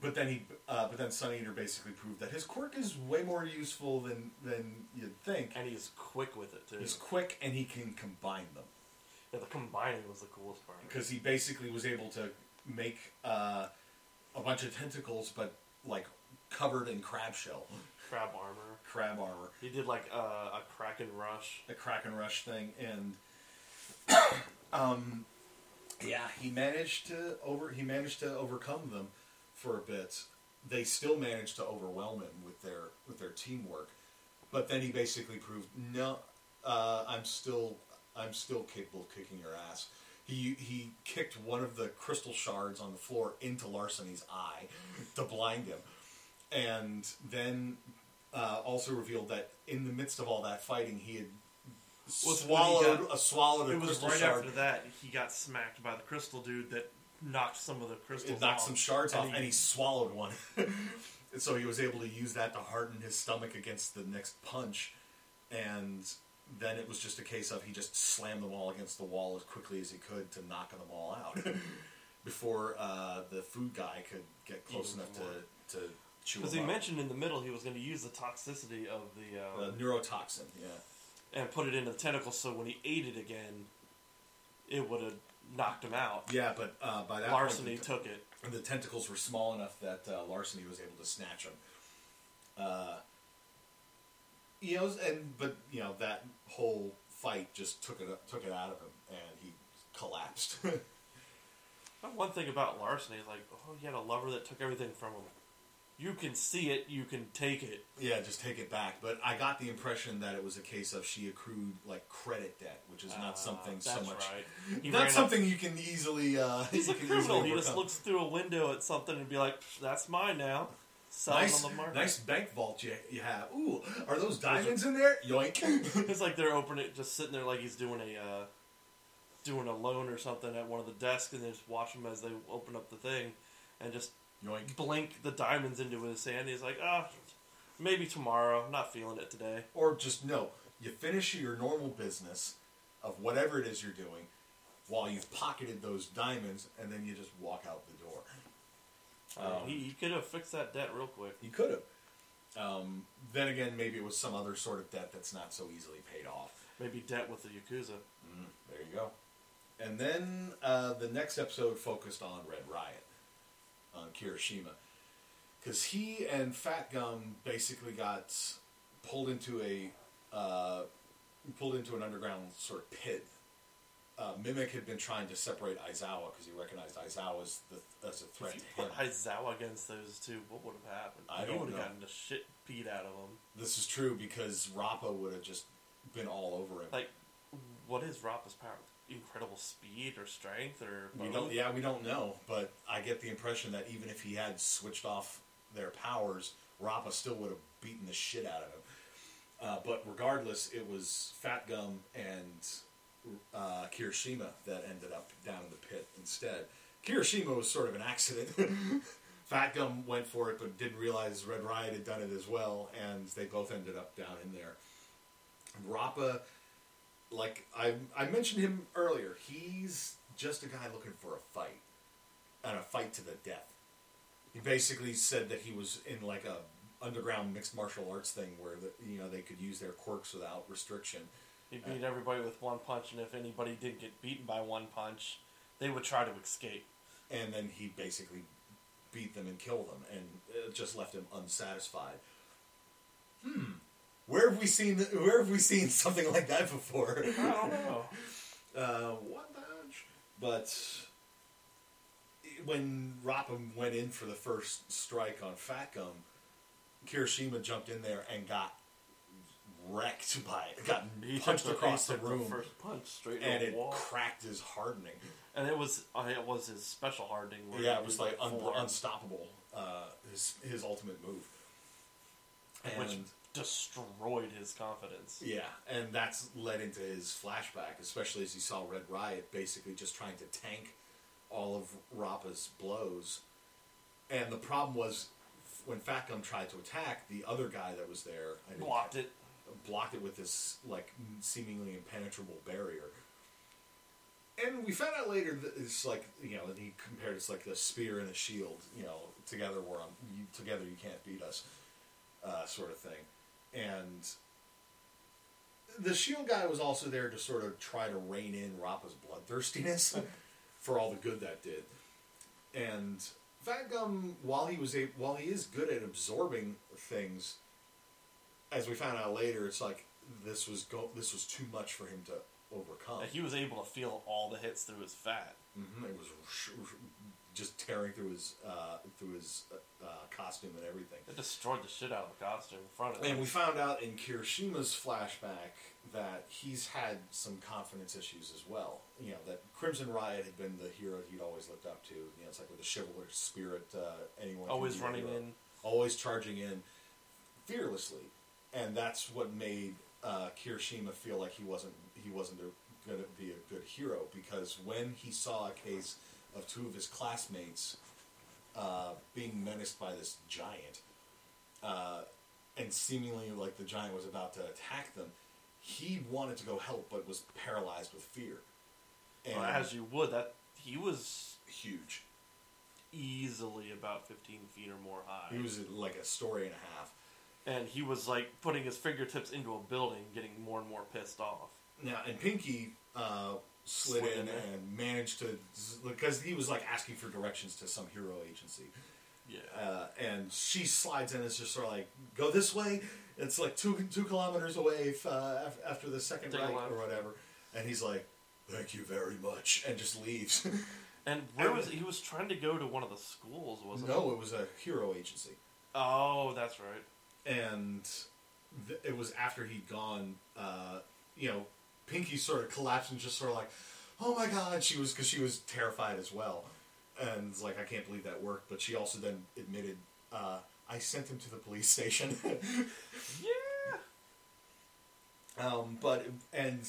but then he, uh, but then Sun Eater basically proved that his quirk is way more useful than than you'd think. And he's quick with it too. He's quick and he can combine them yeah, the combining was the coolest part. because he basically was able to make uh, a bunch of tentacles, but like covered in crab shell, crab armor. crab armor, He did like uh, a Kraken rush. the Kraken Rush thing, and um, yeah, he managed to over he managed to overcome them for a bit. They still managed to overwhelm him with their with their teamwork, but then he basically proved no, uh, I'm still I'm still capable of kicking your ass. He he kicked one of the crystal shards on the floor into Larceny's eye to blind him, and then uh, also revealed that in the midst of all that fighting, he had he swallowed got- a swallowed a It was crystal right shard. after that he got smacked by the crystal dude that knocked some of the crystals. It knocked off. some shards And off, he- and he swallowed one. and so he was able to use that to harden his stomach against the next punch. And then it was just a case of he just slammed them all against the wall as quickly as he could to knock them all out before uh, the food guy could get close Even enough more. to, to chew Because he mentioned in the middle he was going to use the toxicity of the Uh, um, neurotoxin, yeah. and put it into the tentacles, so when he ate it again, it would have knocked him out. Yeah, but uh, by that Larceny point, took it. the, the tentacles were small enough that uh, Larceny was able to snatch them. Uh, you know, and but you know that whole fight just took it took it out of him, and he collapsed. One thing about Larceny is like, oh, he had a lover that took everything from him. You can see it, you can take it. yeah, just take it back. But I got the impression that it was a case of she accrued like credit debt, which is not something so much. that's. Right. He Not ran up- something you can easily. Uh, He's a criminal. He just looks through a window at something and be like, "That's mine now." Nice, on the market. nice bank vault you, you have. Ooh, are those diamonds in there? Yoink! It's like they're opening, just sitting there like he's doing a uh, doing a loan or something at one of the desks, and they just watch him as they open up the thing, and just Yoink! blink the diamonds into his hand. He's like, ah, maybe tomorrow. I'm not feeling it today. Or just no, you finish your normal business of whatever it is you're doing while you've pocketed those diamonds, and then you just walk out the door. Um, he, he could have fixed that debt real quick. You could have. Um, then again, maybe it was some other sort of debt that's not so easily paid off. Maybe debt with the yakuza. Mm, there you go. And then uh, the next episode focused on Red Riot, on Kirishima. Because he and Fat Gum basically got pulled into a uh, pulled into an underground sort of pit. Uh, Mimic had been trying to separate Aizawa because he recognized Aizawa as, the, as a threat If you to him. put Aizawa against those two, what would have happened? I he would have gotten the shit beat out of him. This is true because Rappa would have just been all over him. Like, what is Rappa's power? Incredible speed or strength or We don't. Yeah, we don't know, but I get the impression that even if he had switched off their powers, Rappa still would have beaten the shit out of him. Uh, but regardless, it was Fat Gum and uh, Kirishima that ended up down in the pit instead. Kirishima was sort of an accident. Fat Gum went for it, but didn't realize Red Riot had done it as well, and they both ended up down in there. Rappa like I I mentioned him earlier. He's just a guy looking for a fight, and a fight to the death. He basically said that he was in like a underground mixed martial arts thing where the, you know they could use their quirks without restriction. He beat everybody with one punch, and if anybody did get beaten by one punch, they would try to escape. and then he basically beat them and killed them, and it just left him unsatisfied. Hmm, where have we seen where have we seen something like that before? I don't know. uh, one punch. But when Rappa went in for the first strike on Fat Gum, Kirishima jumped in there and got wrecked by it. Got He punched the- across he the took room, first punch straight and it wall. cracked his hardening. and it was uh, it was his special hardening. where Yeah, it was did, like un- unstoppable. Uh, his his ultimate move. And Which destroyed his confidence. Yeah, and that's led into his flashback, especially as he saw Red Riot basically just trying to tank all of Rappa's blows. And the problem was when Fat Gum tried to attack, the other guy that was there I Blocked it. blocked it with this like seemingly impenetrable barrier. And we found out later that it's like you know, and he compared it's like the spear and a shield. You know, together we're on. You, together you can't beat us, uh, sort of thing. And the shield guy was also there to sort of try to rein in Rappa's bloodthirstiness for all the good that did. And Fat Gum, while he was a, while he is good at absorbing things, as we found out later, it's like this was go this was too much for him to overcome. He was able to feel all the hits through his fat. hmm It was sh- sh- just tearing through his uh, through his uh, uh, costume and everything. It destroyed the shit out of the costume in front of him. And we found out in Kirishima's flashback that he's had some confidence issues as well. You know, that Crimson Riot had been the hero he'd always looked up to. You know, it's like with the chivalrous spirit, uh, anyone Always running hero. in. always charging in fearlessly, and that's what made uh, Kirishima feel like he wasn't he wasn't going to be a good hero because when he saw a case of two of his classmates uh, being menaced by this giant, uh, and seemingly like the giant was about to attack them, he wanted to go help but was paralyzed with fear. And Well, as you would, that he was huge. easily about 15 feet or more high. He was like a story and a half. and he was like putting his fingertips into a building, getting more and more pissed off. Now, and Pinky uh, slid, Slid in in and managed to, because he was like asking for directions to some hero agency. Yeah. Uh, and she slides in and is just sort of like, go this way. It's like two two kilometers away if, uh, after the second Take right or whatever. And he's like, thank you very much, and just leaves. and where was he? Was trying to go to one of the schools, wasn't no, he? it was a hero agency. Oh, that's right. and th- it was after he'd gone. Uh, you know, Pinky sort of collapsed and just sort of like, "Oh my god!" She was because she was terrified as well, and it's like I can't believe that worked. But she also then admitted, uh, "I sent him to the police station." Yeah. um, but and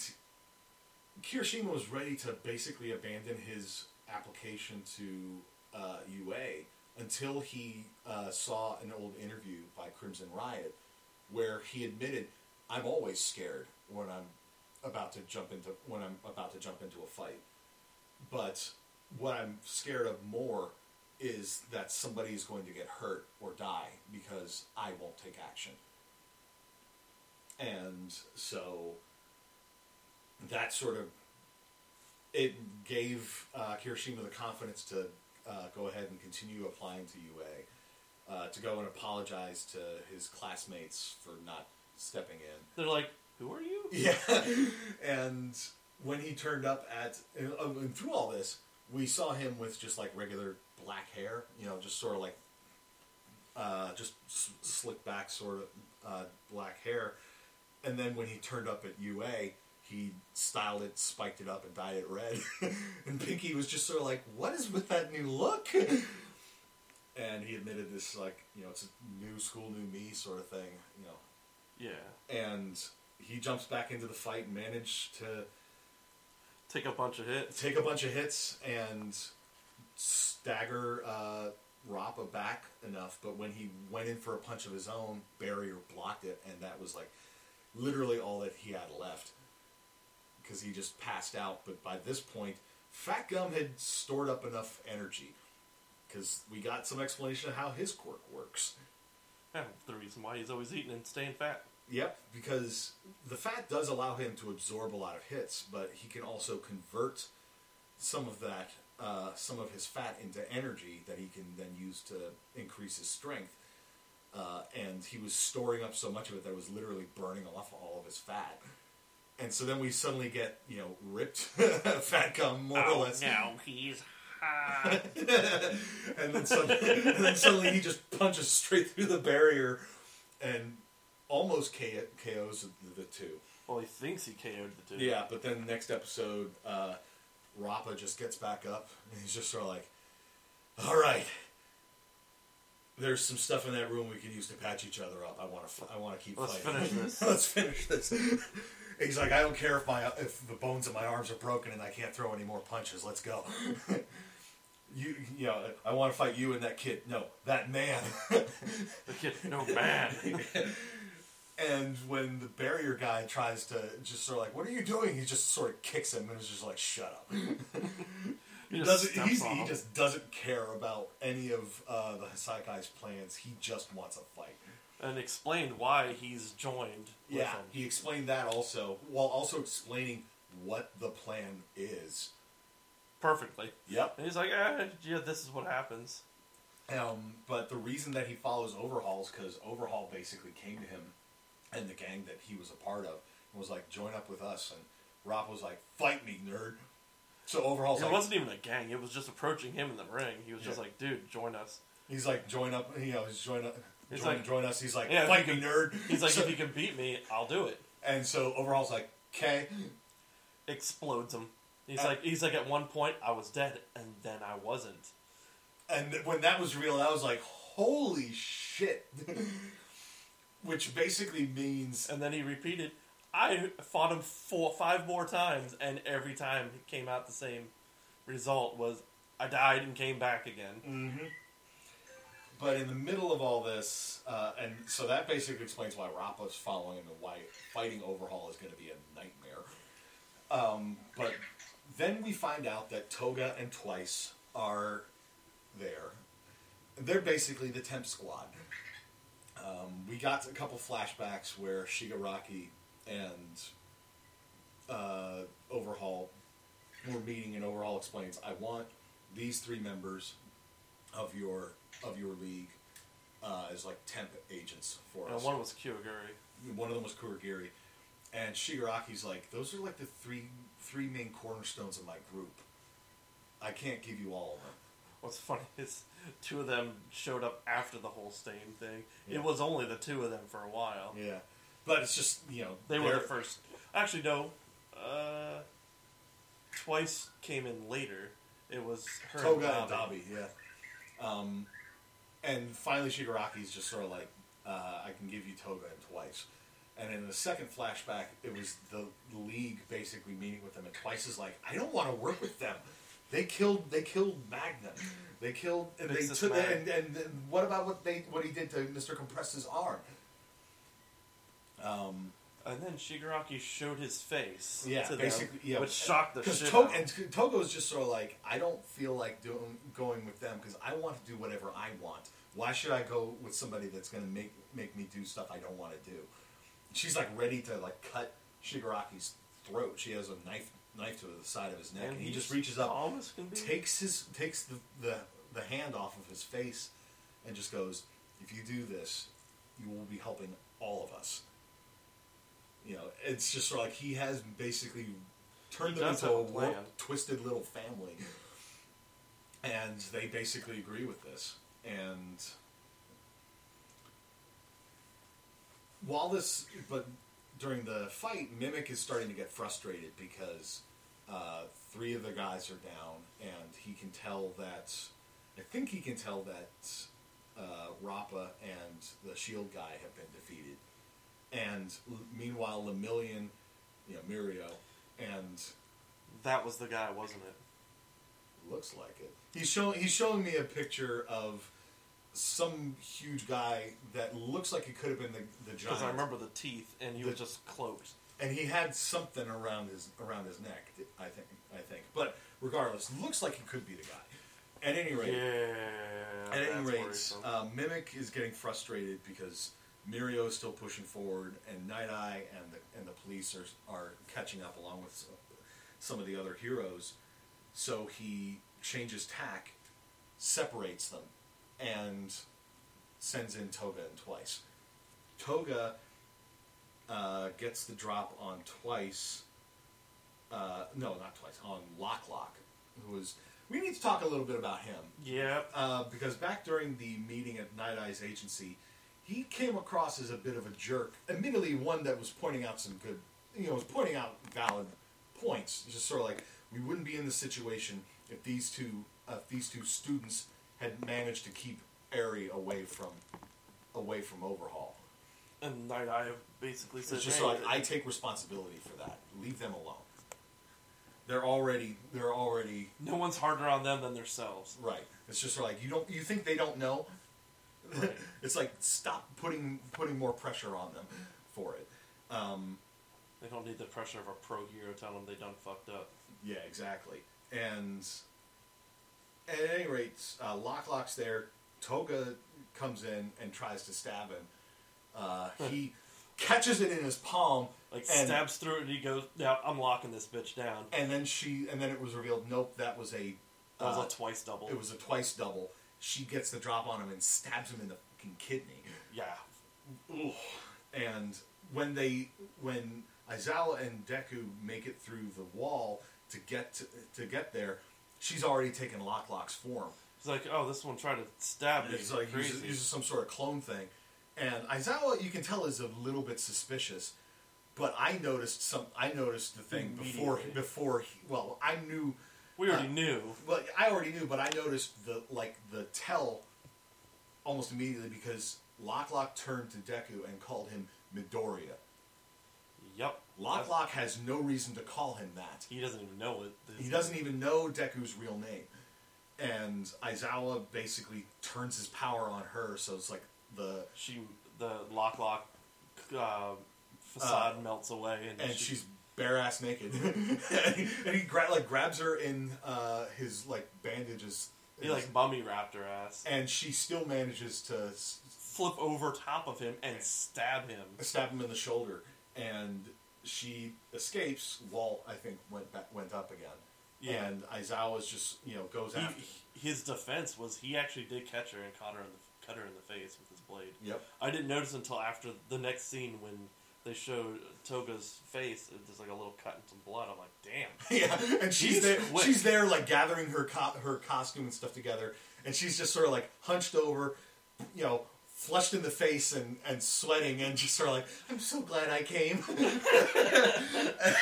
Kirishima was ready to basically abandon his application to uh, UA until he uh, saw an old interview by Crimson Riot where he admitted, "I'm always scared when I'm about to jump into when I'm about to jump into a fight, but what I'm scared of more." Is that somebody is going to get hurt or die because I won't take action. And so that sort of it gave uh, Kirishima the confidence to uh, go ahead and continue applying to UA, uh, to go and apologize to his classmates for not stepping in. They're like, who are you? Yeah, and when he turned up at and, uh, and through all this, we saw him with just like regular black hair, you know, just sort of like uh, just s- slick back sort of uh, black hair. And then when he turned up at UA, he styled it, spiked it up, and dyed it red. and Pinky was just sort of like, "What is with that new look?" and he admitted this, like, you know, it's a new school, new me sort of thing, you know Yeah. and he jumps back into the fight and managed to Take a bunch of hits. take a bunch of hits and stagger uh, Rappa back enough. But when he went in for a punch of his own, Barrier blocked it, and that was like literally all that he had left because he just passed out. But by this point, Fat Gum had stored up enough energy because we got some explanation of how his quirk works. Yeah, the reason why he's always eating and staying fat. Yep, because the fat does allow him to absorb a lot of hits, but he can also convert some of that, uh, some of his fat into energy that he can then use to increase his strength. Uh, and he was storing up so much of it that it was literally burning off all of his fat. And so then we suddenly get, you know, ripped fat gum more or less. now he's hot. and then suddenly, and then suddenly he just punches straight through the barrier and almost K- KOs the, the two. well, he thinks he KO'd the two. Yeah, but then next episode, uh, Rappa just gets back up and he's just sort of like, "All right, there's some stuff in that room we can use to patch each other up. I want to. I want to keep fighting. Let's fighting. finish this. Let's finish this. He's like, I don't care if my if the bones in my arms are broken and I can't throw any more punches. Let's go. you, you know, I want to fight you and that kid. No, that man. The kid, no man. and when the barrier guy tries to just sort of like, what are you doing? He just sort of kicks him and is just like, shut up. He just doesn't, he's, he just doesn't care about any of uh, the Hassaikai's plans. He just wants a fight. and explained why he's joined with Yeah, him. he explained that also, while also explaining what the plan is. perfectly. Yep. And he's like, eh, yeah, this is what happens. Um, but the reason that he follows Overhaul is because Overhaul basically came to him and the gang that he was a part of and was like, join up with us. And Rob was like, fight me, nerd. So overall, it like, wasn't even a gang. It was just approaching him in the ring. He was just like, dude, join us. he's like, join up, you know, he's join up, He's join, like- join us. He's like, Yeah, fight me, can- nerd. He's like, So- if you can beat me, I'll do it. and so Overhaul's like, okay. Explodes him. He's Uh, like, he's like, at one point I was dead, and then I wasn't. And when that was real, I was like, holy shit. Which basically means And then he repeated, I fought him four, five more times, and every time it came out the same result was I died and came back again. Mm-hmm. But in the middle of all this, uh, and so that basically explains why Rappa's following him and why fighting Overhaul is going to be a nightmare. Um, but then we find out that Toga and Twice are there. They're basically the temp squad. Um, we got a couple flashbacks where Shigaraki and uh, Overhaul were meeting, and Overhaul explains, "I want these three members of your of your league uh, as like temp agents for And us." one was Kyoguri. One of them was Kurogiri, and Shigaraki's like, "Those are like the three three main cornerstones of my group. I can't give you all of them." What's funny is two of them showed up after the whole stain thing. Yeah. It was only the two of them for a while. Yeah, but it's just you know They were the first. Actually, no. Uh, twice came in later. It was her Toga and and Dabi, yeah. Um, and finally, Shigaraki's just sort of like, uh, I can give you Toga and twice. And in the second flashback, it was the league basically meeting with them, and twice is like, I don't want to work with them. They killed. They killed Magnum. They killed. And they Mrs. took. Mag. And, and, and what about what they what he did to Mister Compress's arm? Um, And then Shigaraki showed his face. Yeah, to basically, them, yeah. which shocked the Because shit to- out. and Toga's just sort of like, I don't feel like doing going with them because I want to do whatever I want. Why should I go with somebody that's going to make make me do stuff I don't want to do? She's like ready to like cut Shigaraki's throat. She has a knife knife to the side of his neck, and, he just reaches up, calm as can be. takes his takes the, the the hand off of his face, and just goes, "If you do this, you will be helping all of us." You know, it's just sort of like he has basically turned He them into a a plan. warped, twisted little family, and they basically agree with this. And while this, but during the fight, Mimic is starting to get frustrated because uh, three of the guys are down, and he can tell that. I think he can tell that uh, Rappa and the Shield guy have been defeated, and l- meanwhile, Lemillion, you know, Mirio, and that was the guy, wasn't it? looks like it. He's showing he's showing me a picture of some huge guy that looks like it could have been the the giant. Because I remember the teeth, and he The- was just cloaked. and he had something around his around his neck. I think. I think. But regardless, looks like he could be the guy. At any rate, Yeah. at any rate, uh, Mimic is getting frustrated because Mirio is still pushing forward, and Night Eye and the and the police are are catching up along with some, some of the other heroes. So he changes tack, separates them, and sends in Toga and Twice. Toga uh, gets the drop on Twice. Uh, no, not Twice. On Lock Lock, who was. We need to talk a little bit about him yeah. uh, because back during the meeting at Night Eye's agency, he came across as a bit of a jerk. Admittedly, one that was pointing out some good, you know, was pointing out valid points. Just sort of like we wouldn't be in this situation if these two, uh, if these two students had managed to keep Eri away from away from Overhaul. And Night Eye basically said, It's just "Hey, like I take responsibility for that. Leave them alone. They're already they're already no one's harder on them than themselves." right. It's just like you don't you think they don't know. Right. it's like stop putting putting more pressure on them for it. Um, They don't need the pressure of a pro hero telling them they done fucked up. Yeah, exactly. And at any rate, uh, Lock Lock's there. Toga comes in and tries to stab him. Uh, he catches it in his palm, Like and, stabs through it, and he goes, "Now I'm locking this bitch down." and then she, and then it was revealed, nope, that was a, That was uh, a twice double. it was a twice double. She gets the drop on him and stabs him in the fucking kidney. yeah, Ooh. And when they when Aizawa and Deku make it through the wall to get to, to get there, she's already taken Lock Lock's form. it's like, "Oh, this one tried to stab me." It's like uses, uses some sort of clone thing, and Aizawa you can tell is a little bit suspicious. But I noticed some. I noticed the thing before before. He, well, I knew. we already uh, knew. Well, I already knew, but I noticed the like the tell almost immediately because Lock Lock turned to Deku and called him Midoriya. Lock Lock has no reason to call him that. He doesn't even know it. He doesn't even know Deku's real name. And Aizawa basically turns his power on her, so it's like the She, the lock lock uh, facade melts away, and, and she- she's bare ass naked. and he gra- like grabs her in uh, his like bandages. he like mummy wrapped her ass, and she still manages to s- flip over top of him and stab him. stab him in the shoulder, and she escapes. Walt, I think, went back, went up again. Yeah. And Aizawa's just you know goes after. He, his defense was he actually did catch her and caught her in the, cut her in the face with his blade. Yep. I didn't notice until after the next scene when they showed Toga's face. Was like a little cut and some blood. I'm like, damn. Yeah, and she's He's there. quick. She's there, like gathering her co- her costume and stuff together, and she's just sort of like hunched over, you know, flushed in the face and and sweating, and just sort of like, "I'm so glad I came."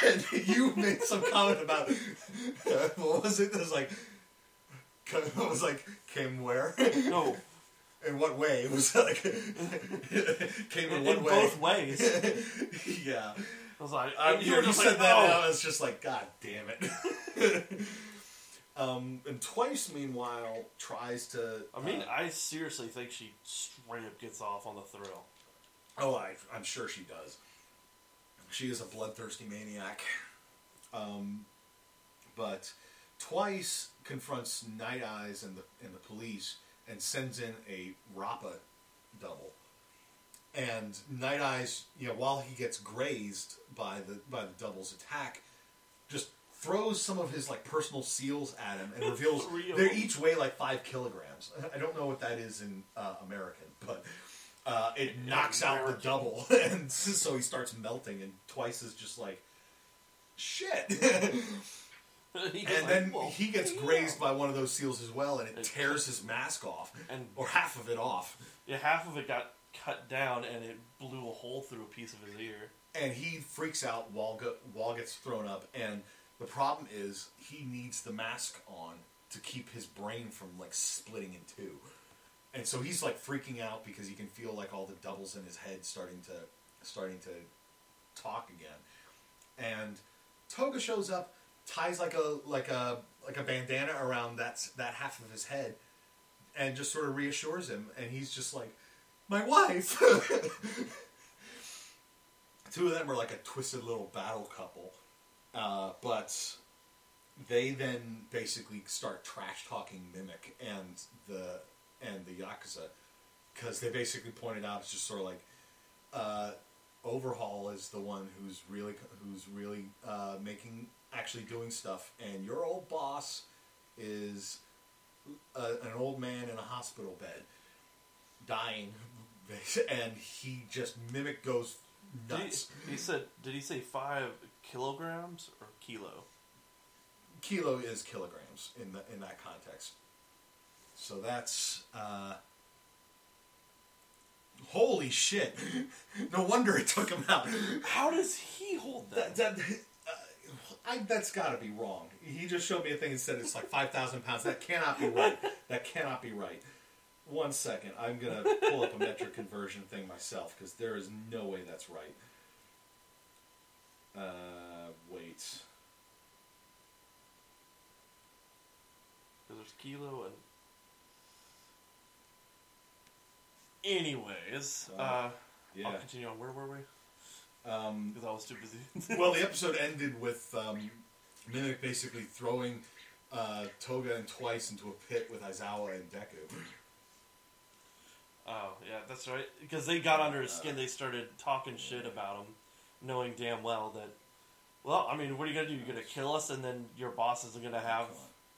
and you made some comment about uh, what was it? It was like, it was like came where? No, in what way? It was like came in, in, what in way? both ways. yeah. I was like, I, you, you were you just said like, that, and oh. I was just like, God damn it. Um, and Twice, meanwhile, tries to. I mean, uh, I seriously think she straight up gets off on the thrill. oh, I, I'm sure she does. She is a bloodthirsty maniac. Um, but Twice confronts Night Eyes and the and the police and sends in a Rappa double. And Night Eyes, you know, while he gets grazed by the by the double's attack, just throws some of his like personal seals at him and reveals they each weigh like five kilograms. I don't know what that is in uh, American, but uh, it In knocks out the double, and so he starts melting. And Twice is just like, shit. And like, then well, he gets yeah. grazed by one of those seals as well, and it It- tears his mask off, And or half of it off. yeah, half of it got cut down, and it blew a hole through a piece of his ear. and he freaks out while go, while gets thrown up and the problem is he needs the mask on to keep his brain from like splitting in two. And so he's like freaking out because he can feel like all the doubles in his head starting to starting to talk again. And toga shows up ties like a like a like a bandana around that that half of his head and just sort of reassures him. And he's just like my wife! Two of them are like a twisted little battle couple, uh, but they then basically start trash talking Mimic and the and the Yakuza. Because they basically pointed out it's just sort of like uh, Overhaul is the one who's really who's really uh, making actually doing stuff, and your old boss is a, an old man in a hospital bed dying, and he just Mimic goes Did nuts. he, he said, did he say five kilograms or kilo? Kilo is kilograms in the, in that context. So that's uh, holy shit! No wonder it took him out. How does he hold that? That, that, uh, I, that's got to be wrong. He just showed me a thing and said it's like five thousand pounds. That cannot be right. That cannot be right. one second. I'm gonna pull up a metric conversion thing myself because there is no way that's right. Uh, wait. Because there's kilo and. Anyways, Uh, uh, I'll Yeah. continue on. Where were we? Um, Because I was too busy. well, the episode ended with um, Mimic basically throwing uh, Toga and Twice into a pit with Aizawa and Deku. Oh yeah, that's right. Because they got under his skin, they started talking shit about him, knowing damn well that. Well, I mean, what are you gonna do? You're gonna kill us, and then your boss isn't gonna have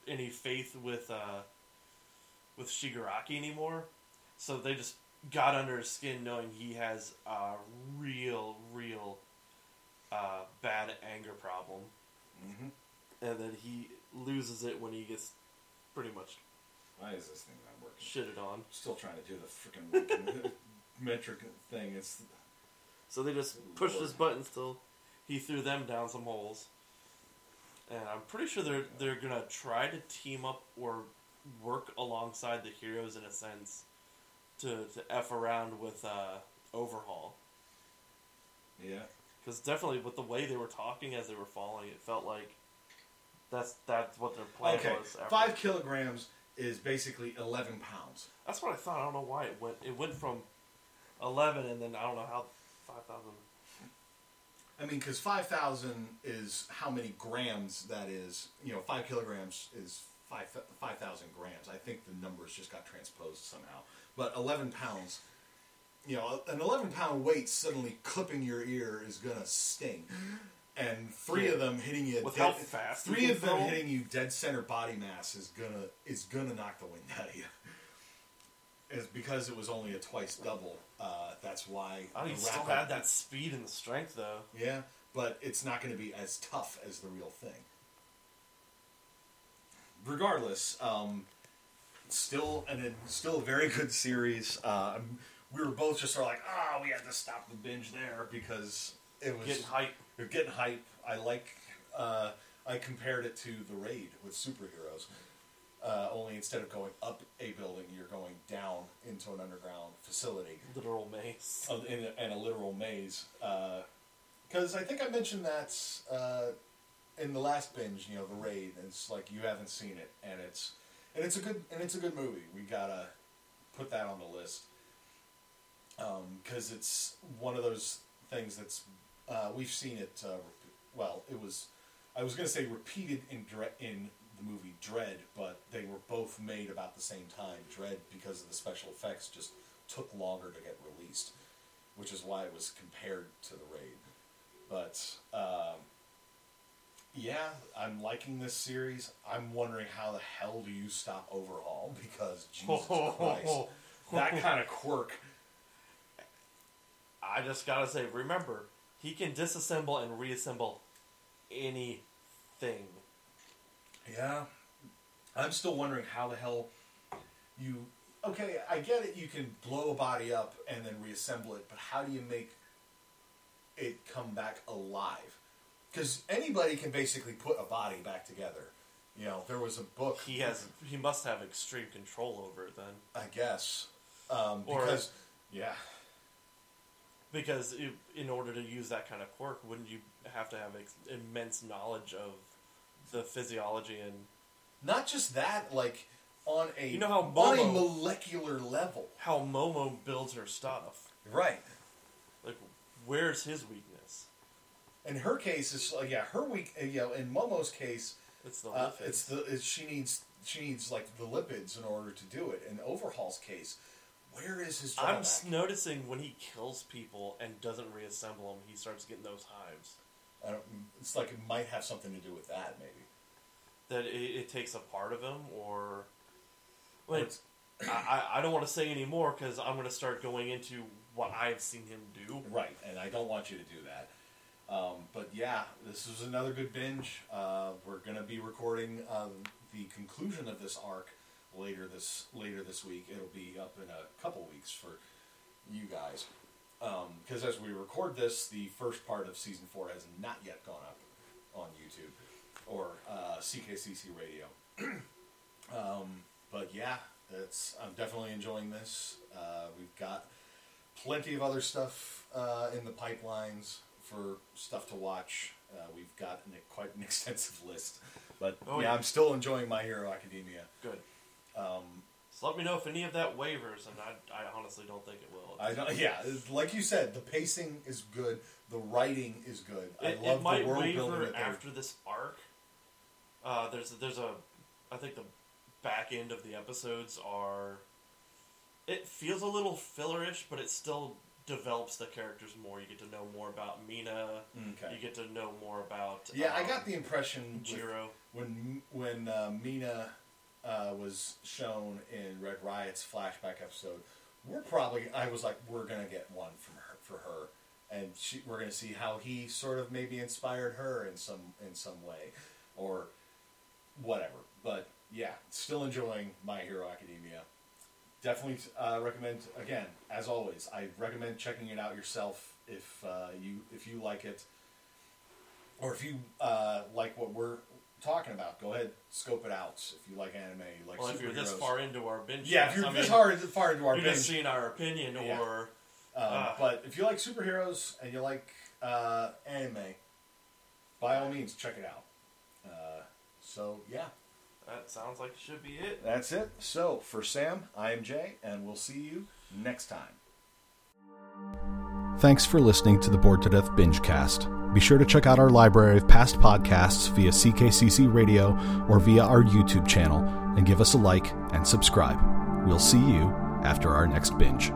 any faith with uh, with Shigaraki anymore. So they just got under his skin, knowing he has a real, real uh, bad anger problem, Mm-hmm. and then he loses it when he gets pretty much Why is this thing not working? shitted on. Still trying to do the freaking metric thing. It's So they just pushed his buttons till he threw them down some holes. And I'm pretty sure they're they're gonna try to team up or work alongside the heroes in a sense to to f around with uh, Overhaul. yeah. Because definitely with the way they were talking as they were falling, it felt like that's that's what their plan Okay, was. after- five kilograms is basically eleven pounds. That's what I thought. I don't know why it went. It went from eleven, and then I don't know how five thousand. I mean, because five thousand is how many grams that is. You know, five kilograms is five five thousand grams. I think the numbers just got transposed somehow. But eleven pounds, you know, an eleven pound weight suddenly clipping your ear is gonna sting. And three of them hitting you With dead, how fast three of them hitting you dead center body mass is gonna is gonna knock the wind out of you. Is because it was only a twice double. Uh, that's why I the mean, still had that speed and the strength though. yeah, but it's not going to be as tough as the real thing. Regardless, um, still and still a very good series. Uh, we were both just sort of like, ah, we had to stop the binge there because it was Getting hype. You're getting hype. I like. Uh, I compared it to the raid with superheroes. Uh, only instead of going up a building, you're going down into an underground facility Literal maze. of- in a, in a literal maze. Because I think I mentioned that uh, in the last binge, you know, the raid. and It's like you haven't seen it, and it's and it's a good and it's a good movie. We gotta put that on the list because it's one of those things that's uh, we've seen it. Uh, well, it was I was gonna say repeated in in the movie Dredd, but they were both made about the same time. Dredd because of the special effects just took longer to get released, which is why it was compared to the raid. But um, yeah, I'm liking this series. I'm wondering how the hell do you stop Overhaul because Jesus Christ, that kind of quirk. I just gotta say, remember, he can disassemble and reassemble anything. Yeah, I'm still wondering how the hell you. Okay, I get it. You can blow a body up and then reassemble it, but how do you make it come back alive? Because anybody can basically put a body back together. You know, there was a book. He has, he must have extreme control over it then, I guess, um, Or- because yeah, because in order to use that kind of quirk, wouldn't you have to have immense knowledge of the physiology and not just that, like on a You know how on a Momo- molecular level, how Momo builds her stuff? right? Like, where's his weakness? In her case, is like yeah, her weak. uh, You know, in Momo's case, It's the Uh, lipids. it's the it's, she needs she needs like the lipids in order to do it. In Overhaul's case, where is his drawback? I'm s- noticing when he kills people and doesn't reassemble them, he starts getting those hives. I don't, it's like it might have something to do with that, maybe. That it, it takes a part of him, or I, I don't want to say any more because I'm going to start going into what I've seen him do. right, and I don't want you to do that. Um, but yeah, this was another good binge. Uh, we're gonna be recording uh, the conclusion of this arc later this later this week. It'll be up in a couple weeks for you guys. Because as we record this, the first part of season four has not yet gone up on YouTube or uh, CKCC Radio. um, but yeah, It's I'm definitely enjoying this. Uh, we've got plenty of other stuff uh, in the pipelines for stuff to watch. Uh, we've got an, quite an extensive list, but Oh, yeah, yeah. I'm still enjoying My Hero Academia. Good. Um, So let me know if any of that wavers, and I, I honestly don't think it will. I don't, yeah, like you said, the pacing is good. The writing is good. I love it might the world building waver after this arc. Uh, there's there's a, I think the back end of the episodes are. It feels a little fillerish, but it still develops the characters more. You get to know more about Mina. Okay. You get to know more about. Yeah, I um, got the impression Jiro. when when uh, Mina uh, was shown in Red Riot's flashback episode, we're probably I was like we're gonna get one from her for her, and she, we're gonna see how he sort of maybe inspired her in some in some way, or whatever. But yeah, still enjoying My Hero Academia. Definitely uh, recommend again as always. I recommend checking it out yourself if uh, you if you like it or if you uh, like what we're talking about, go ahead scope it out. If you like anime, you like Well, if you're this far into our binge, yeah, if you're I this mean, hard, far into our you're binge, just seeing our opinion, Yeah. or um, ah. but if you like superheroes and you like uh, anime, by all means check it out. Uh, so yeah, that sounds like it should be it. that's it. So for Sam, I am Jay, and we'll see you next time. Thanks for listening to the Bored to Death Bingecast. Be sure to check out our library of past podcasts via CKCC Radio or via our YouTube channel and give us a like and subscribe. We'll see you after our next binge.